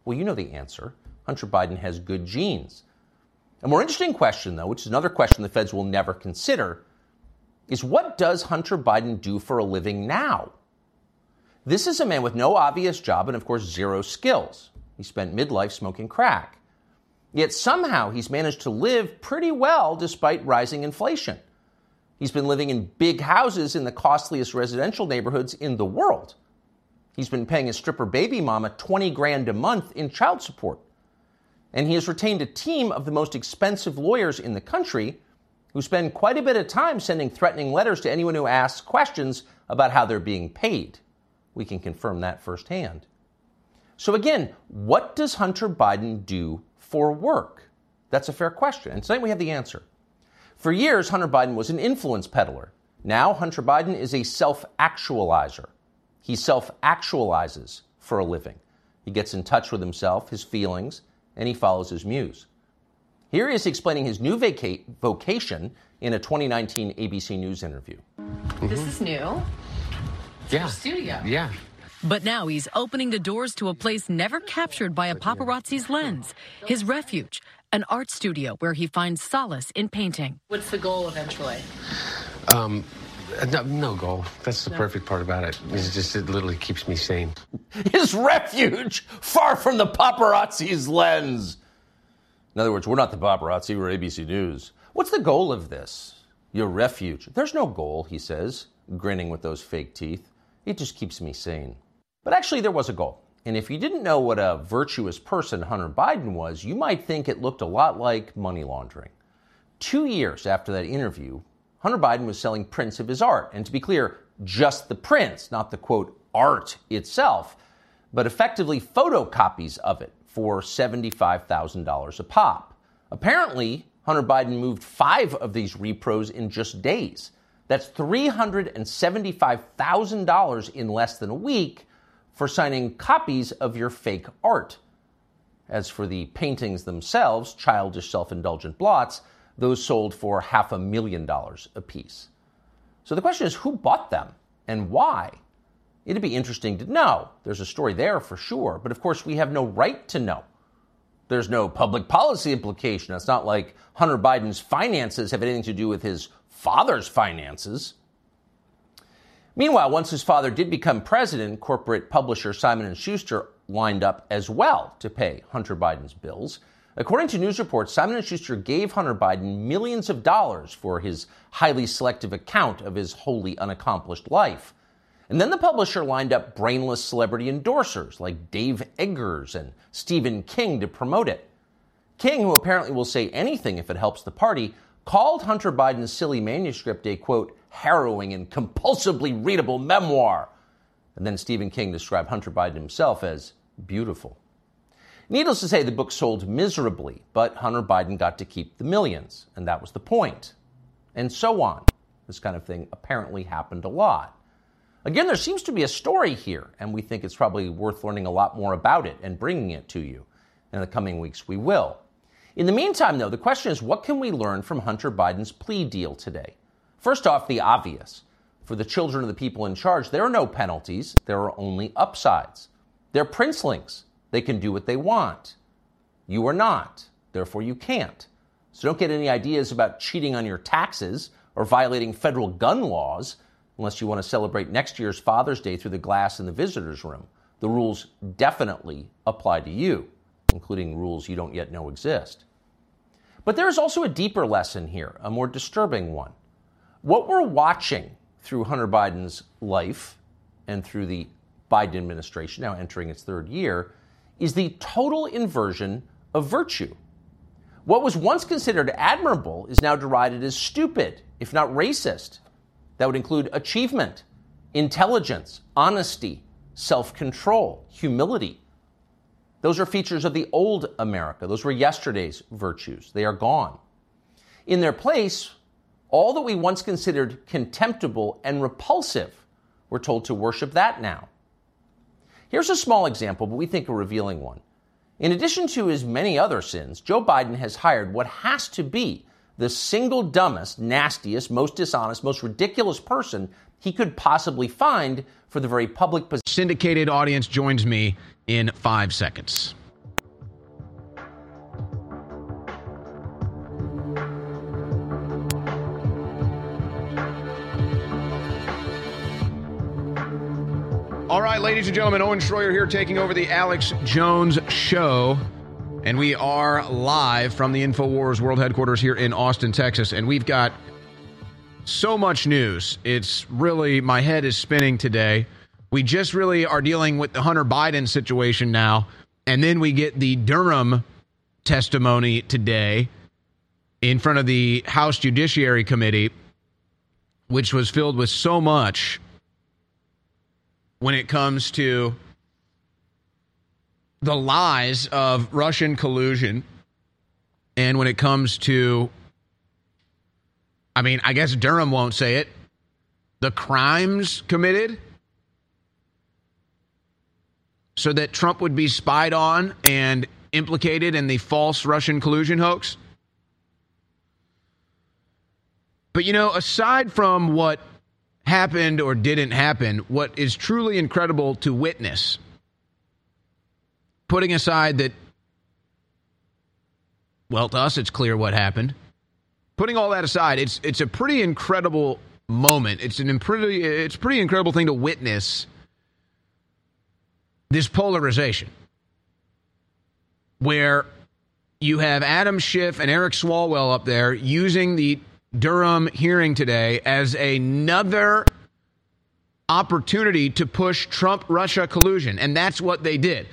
Well, you know the answer. Hunter Biden has good genes. A more interesting question, though, which is another question the feds will never consider, is what does Hunter Biden do for a living now? This is a man with no obvious job and, of course, zero skills. He spent midlife smoking crack. Yet somehow he's managed to live pretty well despite rising inflation. He's been living in big houses in the costliest residential neighborhoods in the world. He's been paying his stripper baby mama 20 grand a month in child support. And he has retained a team of the most expensive lawyers in the country who spend quite a bit of time sending threatening letters to anyone who asks questions about how they're being paid. We can confirm that firsthand. So, again, what does Hunter Biden do for work? That's a fair question. And tonight we have the answer. For years, Hunter Biden was an influence peddler. Now, Hunter Biden is a self actualizer. He self actualizes for a living. He gets in touch with himself, his feelings, and he follows his muse. Here he is explaining his new vaca- vocation in a 2019 ABC News interview. This is new. It's Yeah. your studio. Yeah. But now he's opening the doors to a place never captured by a paparazzi's lens his refuge, an art studio where he finds solace in painting. What's the goal eventually? Um, Uh, no, no goal. That's the No. perfect part about it. It's just it literally keeps me sane. His refuge, far from the paparazzi's lens. In other words, we're not the paparazzi, we're ABC News. What's the goal of this? Your refuge. There's no goal, he says, grinning with those fake teeth. It just keeps me sane. But actually, there was a goal. And if you didn't know what a virtuous person Hunter Biden was, you might think it looked a lot like money laundering. Two years after that interview, Hunter Biden was selling prints of his art. And to be clear, just the prints, not the quote, art itself, but effectively photocopies of it for $75,000 a pop. Apparently, Hunter Biden moved five of these repros in just days. That's $375,000 in less than a week for signing copies of your fake art. As for the paintings themselves, childish self indulgent blots, those sold for half a million dollars apiece. So the question is who bought them and why? It'd be interesting to know. There's a story there for sure, but of course, we have no right to know. There's no public policy implication. It's not like Hunter Biden's finances have anything to do with his father's finances. Meanwhile, once his father did become president, corporate publisher Simon & Schuster lined up as well to pay Hunter Biden's bills. According to news reports, Simon & Schuster gave Hunter Biden millions of dollars for his highly selective account of his wholly unaccomplished life. And then the publisher lined up brainless celebrity endorsers like Dave Eggers and Stephen King to promote it. King, who apparently will say anything if it helps the party, called Hunter Biden's silly manuscript a quote, harrowing and compulsively readable memoir. And then Stephen King described Hunter Biden himself as beautiful. Needless to say, the book sold miserably, but Hunter Biden got to keep the millions, and that was the point. And so on. This kind of thing apparently happened a lot. Again, there seems to be a story here, and we think it's probably worth learning a lot more about it and bringing it to you. In the coming weeks, we will. In the meantime, though, the question is what can we learn from Hunter Biden's plea deal today? First off, the obvious. For the children of the people in charge, there are no penalties, there are only upsides. They're princelings. They can do what they want. You are not. Therefore, you can't. So don't get any ideas about cheating on your taxes or violating federal gun laws unless you want to celebrate next year's Father's Day through the glass in the visitor's room. The rules definitely apply to you, including rules you don't yet know exist. But there is also a deeper lesson here, a more disturbing one. What we're watching through Hunter Biden's life and through the Biden administration, now entering its third year, is the total inversion of virtue. What was once considered admirable is now derided as stupid, if not racist. That would include achievement, intelligence, honesty, self control, humility. Those are features of the old America. Those were yesterday's virtues. They are gone. In their place, all that we once considered contemptible and repulsive, we're told to worship that now. Here's a small example, but we think a revealing one. In addition to his many other sins, Joe Biden has hired what has to be the single dumbest, nastiest, most dishonest, most ridiculous person he could possibly find for the very public position. Syndicated audience joins me in five seconds. Right, ladies and gentlemen, Owen Schroyer here taking over the Alex Jones Show. And we are live from the InfoWars World Headquarters here in Austin, Texas. And we've got so much news. It's really, my head is spinning today. We just really are dealing with the Hunter Biden situation now. And then we get the Durham testimony today in front of the House Judiciary Committee, which was filled with so much when it comes to the lies of Russian collusion and when it comes to, I mean, I guess Durham won't say it, the crimes committed so that Trump would be spied on and implicated in the false Russian collusion hoax. But you know, aside from what happened or didn't happen, what is truly incredible to witness putting aside that, well, to us, it's clear what happened. Putting all that aside, it's it's a pretty incredible moment. It's an pretty it's a pretty incredible thing to witness. This polarization, where you have Adam Schiff and Eric Swalwell up there using the Durham hearing today as another opportunity to push Trump Russia collusion. And that's what they did.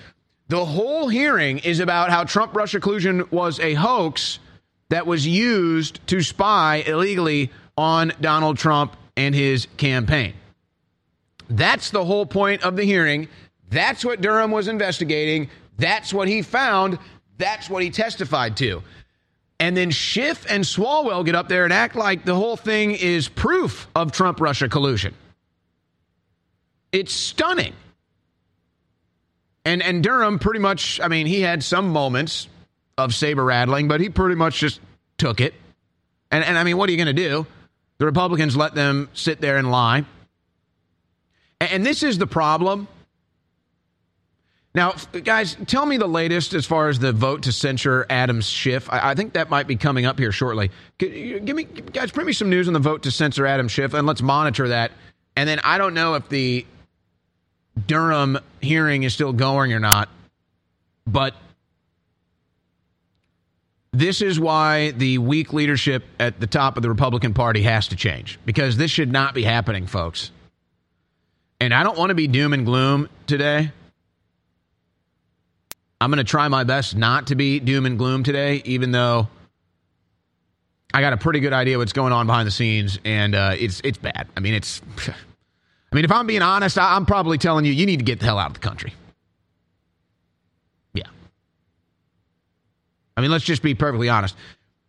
The whole hearing is about how Trump Russia collusion was a hoax that was used to spy illegally on Donald Trump and his campaign. That's the whole point of the hearing. That's what Durham was investigating. That's what he found. That's what he testified to. And then Schiff and Swalwell get up there and act like the whole thing is proof of Trump Russia collusion. It's stunning. And and Durham pretty much, I mean, he had some moments of saber rattling, but he pretty much just took it. And and I mean, what are you going to do? The Republicans let them sit there and lie. And, and this is the problem. Now, guys, tell me the latest as far as the vote to censure Adams Schiff. I, I think that might be coming up here shortly. Give me, guys, bring me some news on the vote to censor Adam Schiff, and let's monitor that. And then I don't know if the Durham hearing is still going or not, but this is why the weak leadership at the top of the Republican Party has to change because this should not be happening, folks. And I don't want to be doom and gloom today. I'm going to try my best not to be doom and gloom today, even though I got a pretty good idea what's going on behind the scenes, and uh, it's it's bad. I mean, it's I mean, if I'm being honest, I'm probably telling you, you need to get the hell out of the country. Yeah. I mean, let's just be perfectly honest.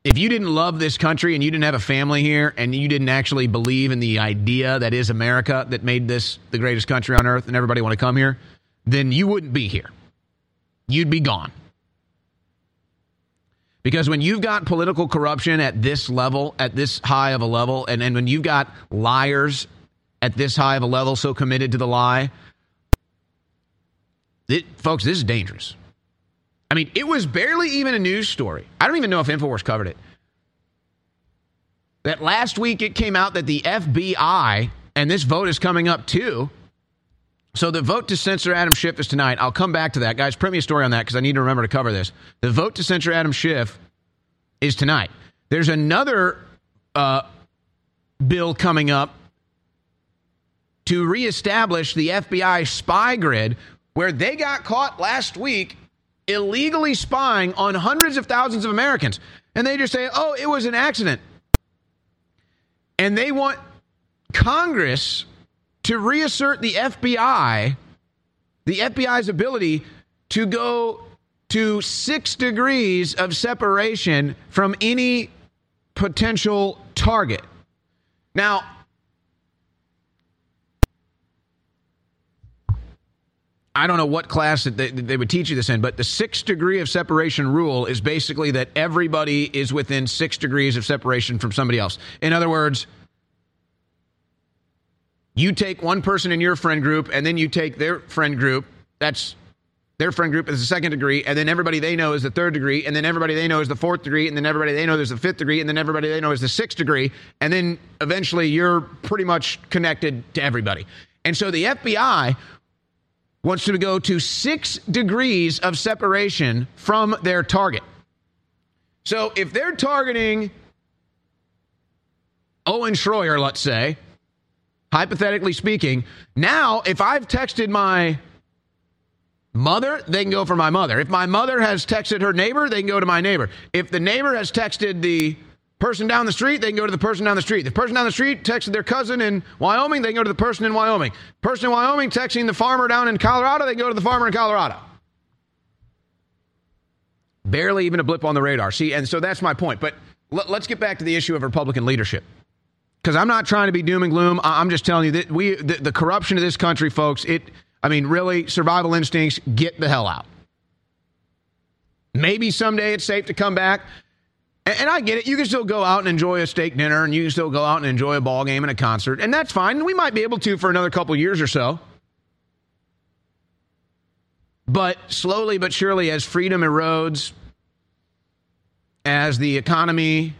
If you didn't love this country and you didn't have a family here and you didn't actually believe in the idea that is America that made this the greatest country on earth and everybody want to come here, then you wouldn't be here. You'd be gone. Because when you've got political corruption at this level, at this high of a level, and, and when you've got liars at this high of a level, so committed to the lie. It, folks, this is dangerous. I mean, it was barely even a news story. I don't even know if InfoWars covered it. That last week it came out that the FBI, and this vote is coming up too. So the vote to censor Adam Schiff is tonight. I'll come back to that. Guys, print me a story on that because I need to remember to cover this. The vote to censor Adam Schiff is tonight. There's another uh, bill coming up to reestablish the FBI spy grid where they got caught last week illegally spying on hundreds of thousands of Americans. And they just say, oh, it was an accident. And they want Congress to reassert the FBI, the FBI's ability to go to six degrees of separation from any potential target. Now, I don't know what class that they, they, would teach you this in, but the six degree of separation rule is basically that everybody is within six degrees of separation from somebody else. In other words, you take one person in your friend group and then you take their friend group. That's their friend group is the second degree, and then everybody they know is the third degree, and then everybody they know is the fourth degree, and then everybody they know is the fifth degree, and then everybody they know is the sixth degree, and then eventually you're pretty much connected to everybody. And so the FBI wants to go to six degrees of separation from their target. So if they're targeting Owen Schroyer, let's say, hypothetically speaking, now if I've texted my mother, they can go for my mother. If my mother has texted her neighbor, they can go to my neighbor. If the neighbor has texted the person down the street, they can go to the person down the street. The person down the street texted their cousin in Wyoming, they can go to the person in Wyoming. Person in Wyoming texting the farmer down in Colorado, they can go to the farmer in Colorado. Barely even a blip on the radar. See, and so that's my point. But l- let's get back to the issue of Republican leadership. Because I'm not trying to be doom and gloom. I'm just telling you that we, the, the corruption of this country, folks, it, I mean, really, survival instincts, get the hell out. Maybe someday it's safe to come back. And, and I get it. You can still go out and enjoy a steak dinner, and you can still go out and enjoy a ball game and a concert, and that's fine. We might be able to for another couple years or so. But slowly but surely, as freedom erodes, as the economy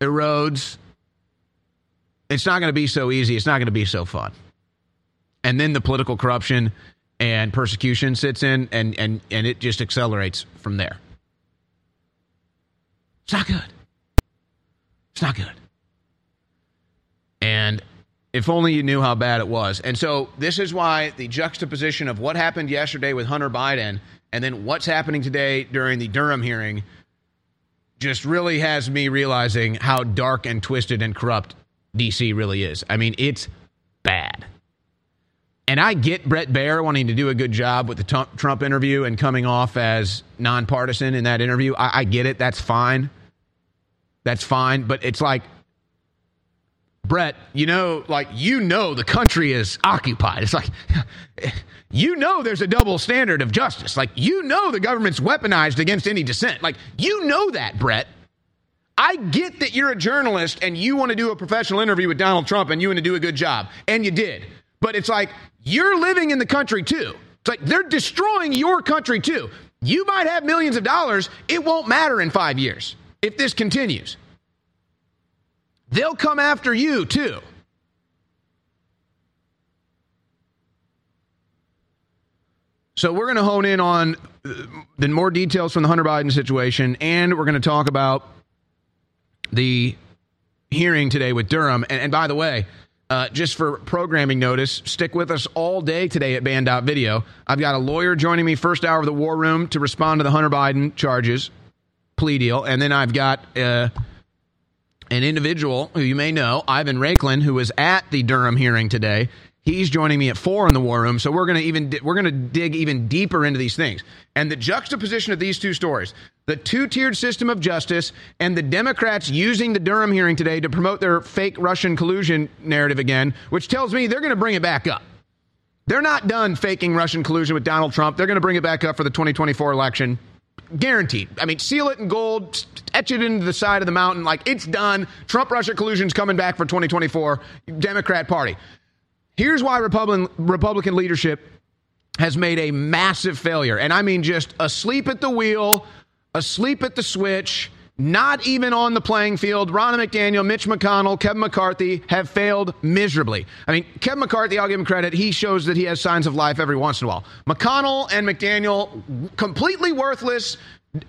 erodes, it's not going to be so easy. It's not going to be so fun. And then the political corruption and persecution sits in, and, and, and it just accelerates from there. It's not good. It's not good. And if only you knew how bad it was. And so this is why the juxtaposition of what happened yesterday with Hunter Biden and then what's happening today during the Durham hearing just really has me realizing how dark and twisted and corrupt DC really is. I mean, it's bad. And I get Bret Baier wanting to do a good job with the Trump interview and coming off as nonpartisan in that interview. I, I get it. That's fine. That's fine. But it's like, Bret, you know, like, you know, the country is occupied. It's like, you know, there's a double standard of justice. Like, you know, the government's weaponized against any dissent. Like, you know that, Bret. I get that you're a journalist and you want to do a professional interview with Donald Trump and you want to do a good job. And you did. But it's like, you're living in the country too. It's like they're destroying your country too. You might have millions of dollars. It won't matter in five years if this continues. They'll come after you too. So we're going to hone in on uh, the more details from the Hunter Biden situation, and we're going to talk about the hearing today with Durham. And, and by the way, uh, just for programming notice, stick with us all day today at Banned.video. I've got a lawyer joining me first hour of the War Room to respond to the Hunter Biden charges, plea deal, and then I've got. Uh, an individual who you may know, Ivan Raiklin, who was at the Durham hearing today. He's joining me at four in the war room, so we're going to even we're going to dig even deeper into these things. And the juxtaposition of these two stories, the two-tiered system of justice, and the Democrats using the Durham hearing today to promote their fake Russian collusion narrative again, which tells me they're going to bring it back up. They're not done faking Russian collusion with Donald Trump. They're going to bring it back up for the 2024 election guaranteed. I mean, seal it in gold, etch it into the side of the mountain. Like it's done. Trump Russia collusion's coming back for 2024. Democrat Party. Here's why Republican Republican leadership has made a massive failure, and I mean just asleep at the wheel, asleep at the switch. Not even on the playing field. Ronna McDaniel, Mitch McConnell, Kevin McCarthy have failed miserably. I mean, Kevin McCarthy, I'll give him credit. He shows that he has signs of life every once in a while. McConnell and McDaniel, completely worthless.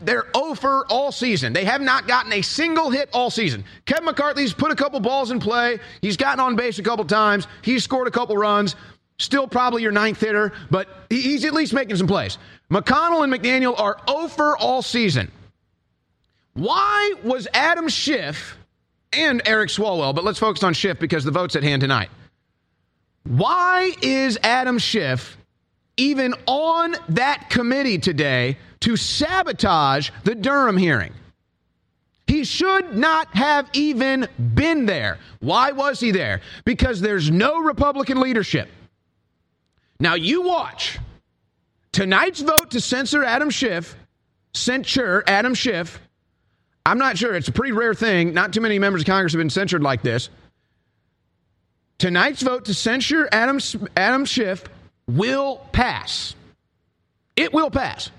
They're over all season. They have not gotten a single hit all season. Kevin McCarthy's put a couple balls in play. He's gotten on base a couple times. He's scored a couple runs. Still probably your ninth hitter, but he's at least making some plays. McConnell and McDaniel are over all season. Why was Adam Schiff and Eric Swalwell, but let's focus on Schiff because the vote's at hand tonight. Why is Adam Schiff even on that committee today to sabotage the Durham hearing? He should not have even been there. Why was he there? Because there's no Republican leadership. Now, you watch. Tonight's vote to censor Adam Schiff, censure Adam Schiff, I'm not sure. It's a pretty rare thing. Not too many members of Congress have been censured like this. Tonight's vote to censure Adam, Adam Schiff will pass. It will pass.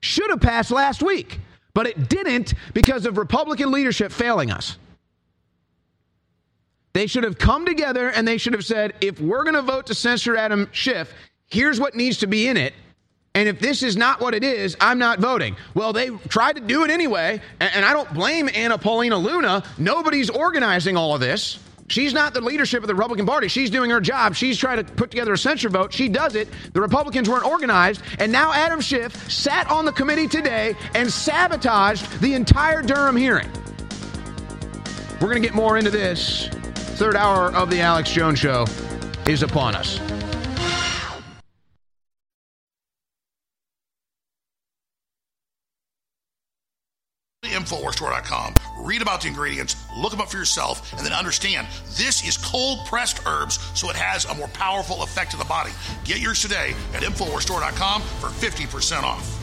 Should have passed last week, but it didn't because of Republican leadership failing us. They should have come together and they should have said, if we're going to vote to censor Adam Schiff, here's what needs to be in it. And if this is not what it is, I'm not voting. Well, they tried to do it anyway, and, I don't blame Anna Paulina Luna. Nobody's organizing all of this. She's not the leadership of the Republican Party. She's doing her job. She's trying to put together a censure vote. She does it. The Republicans weren't organized. And now Adam Schiff sat on the committee today and sabotaged the entire Durham hearing. We're going to get more into this. Third hour of the Alex Jones Show is upon us. Infowarsstore.com. Read about the ingredients, look them up for yourself, and then understand this is cold pressed herbs, so it has a more powerful effect to the body. Get yours today at Infowarsstore.com for 50% off.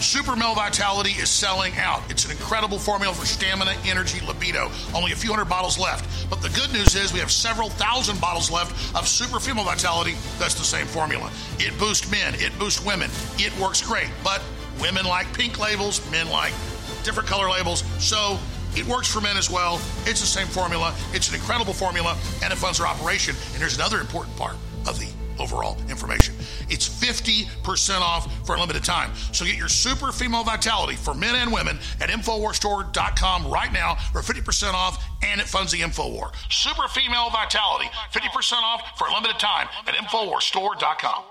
Super Male Vitality is selling out. It's an incredible formula for stamina, energy, libido. Only a few hundred bottles left. But the good news is we have several thousand bottles left of Super Female Vitality. That's the same formula. It boosts men, it boosts women. It works great. But women like pink labels, men like different color labels. So it works for men as well. It's the same formula. It's an incredible formula, and it funds their operation. And there's another important part of the overall information. It's 50% off for a limited time. So get your super female vitality for men and women at InfoWarsStore.com right now for 50% off and it funds the InfoWar. Super female vitality, 50% off for a limited time at InfoWarsStore.com.